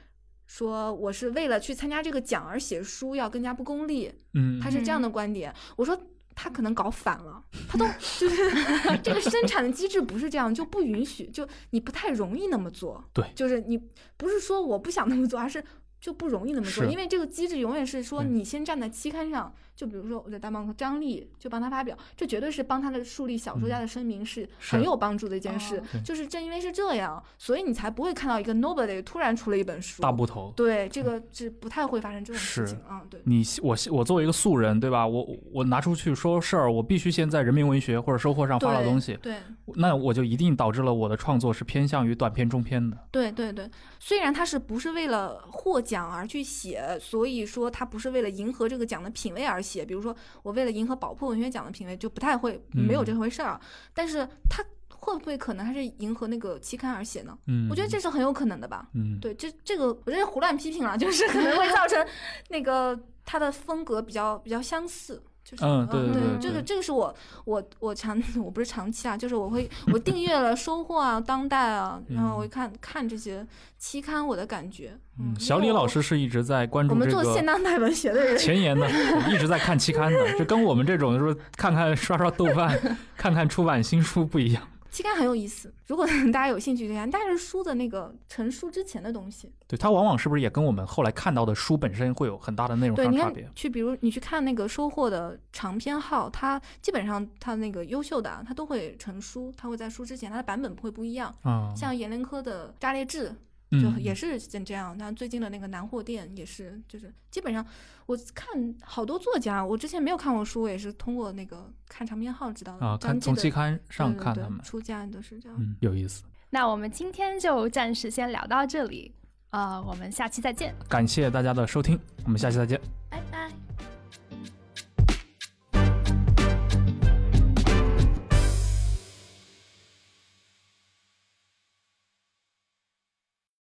说我是为了去参加这个奖而写书要更加不功利。
嗯，
他是这样的观点。我说他可能搞反了，他都 就是 这个生产的机制不是这样，就不允许，就你不太容易那么做。
对
就是你不是说我不想那么做，而是。就不容易那么做，因为这个机制永远是说你先站在期刊上，就比如说我在大报张力就帮他发表，这绝对是帮他的树立小说家的声明是很有帮助的一件事就是正因为是这样，所以你才不会看到一个 nobody 突然出了一本书。
大部头。
对，这个是不太会发生这种事情啊。对，
你我我作为一个素人，对吧？我我拿出去说事儿，我必须先在人民文学或者收获上发
了
东西，
对，
那我就一定导致了我的创作是偏向于短篇、中篇的。
对对对，虽然他是不是为了获奖而去写，所以说他不是为了迎合这个奖的品味而写。比如说，我为了迎合宝珀文学奖的品味，就不太会没有这回事儿。但是他会不会可能还是迎合那个期刊而写呢？
嗯，
我觉得这是很有可能的吧。
嗯，
对，这这个我这是胡乱批评了，就是可能会造成那个他的风格比较比较相似。就是
嗯对
对
对对
这个这个是我我我长 我不是长期啊，就是我会我订阅了收获啊、当代啊，然后我一看看这些期刊，我的感觉。
嗯，
嗯
小李老，师是一直在关
因为我我们做现当代文学的人，
前沿的，一直在看期刊的，就跟我们这种就是看看刷刷豆瓣、看看出版新书不一样。
期刊很有意思。如果 大家有兴趣看，但是书的那个成书之前的东西，
对，它往往是不是也跟我们后来看到的书本身会有很大的内容
对，你看
上差别？
去，比如你去看那个收获的长篇号，它基本上它那个优秀的啊，它都会成书，它会在书之前，它的版本不会不一样。
啊，
像阎连科的《炸裂志》就
嗯
也是像这样，那最近的那个南货店也是，就是基本上我看好多作家，我之前没有看过书，我也是通过那个看长篇号知道的
啊，看从期刊上看他们，
出家都是这样。
嗯，有意思。
那我们今天就暂时先聊到这里，呃，我们下期再见。
感谢大家的收听，我们下期再见。
拜拜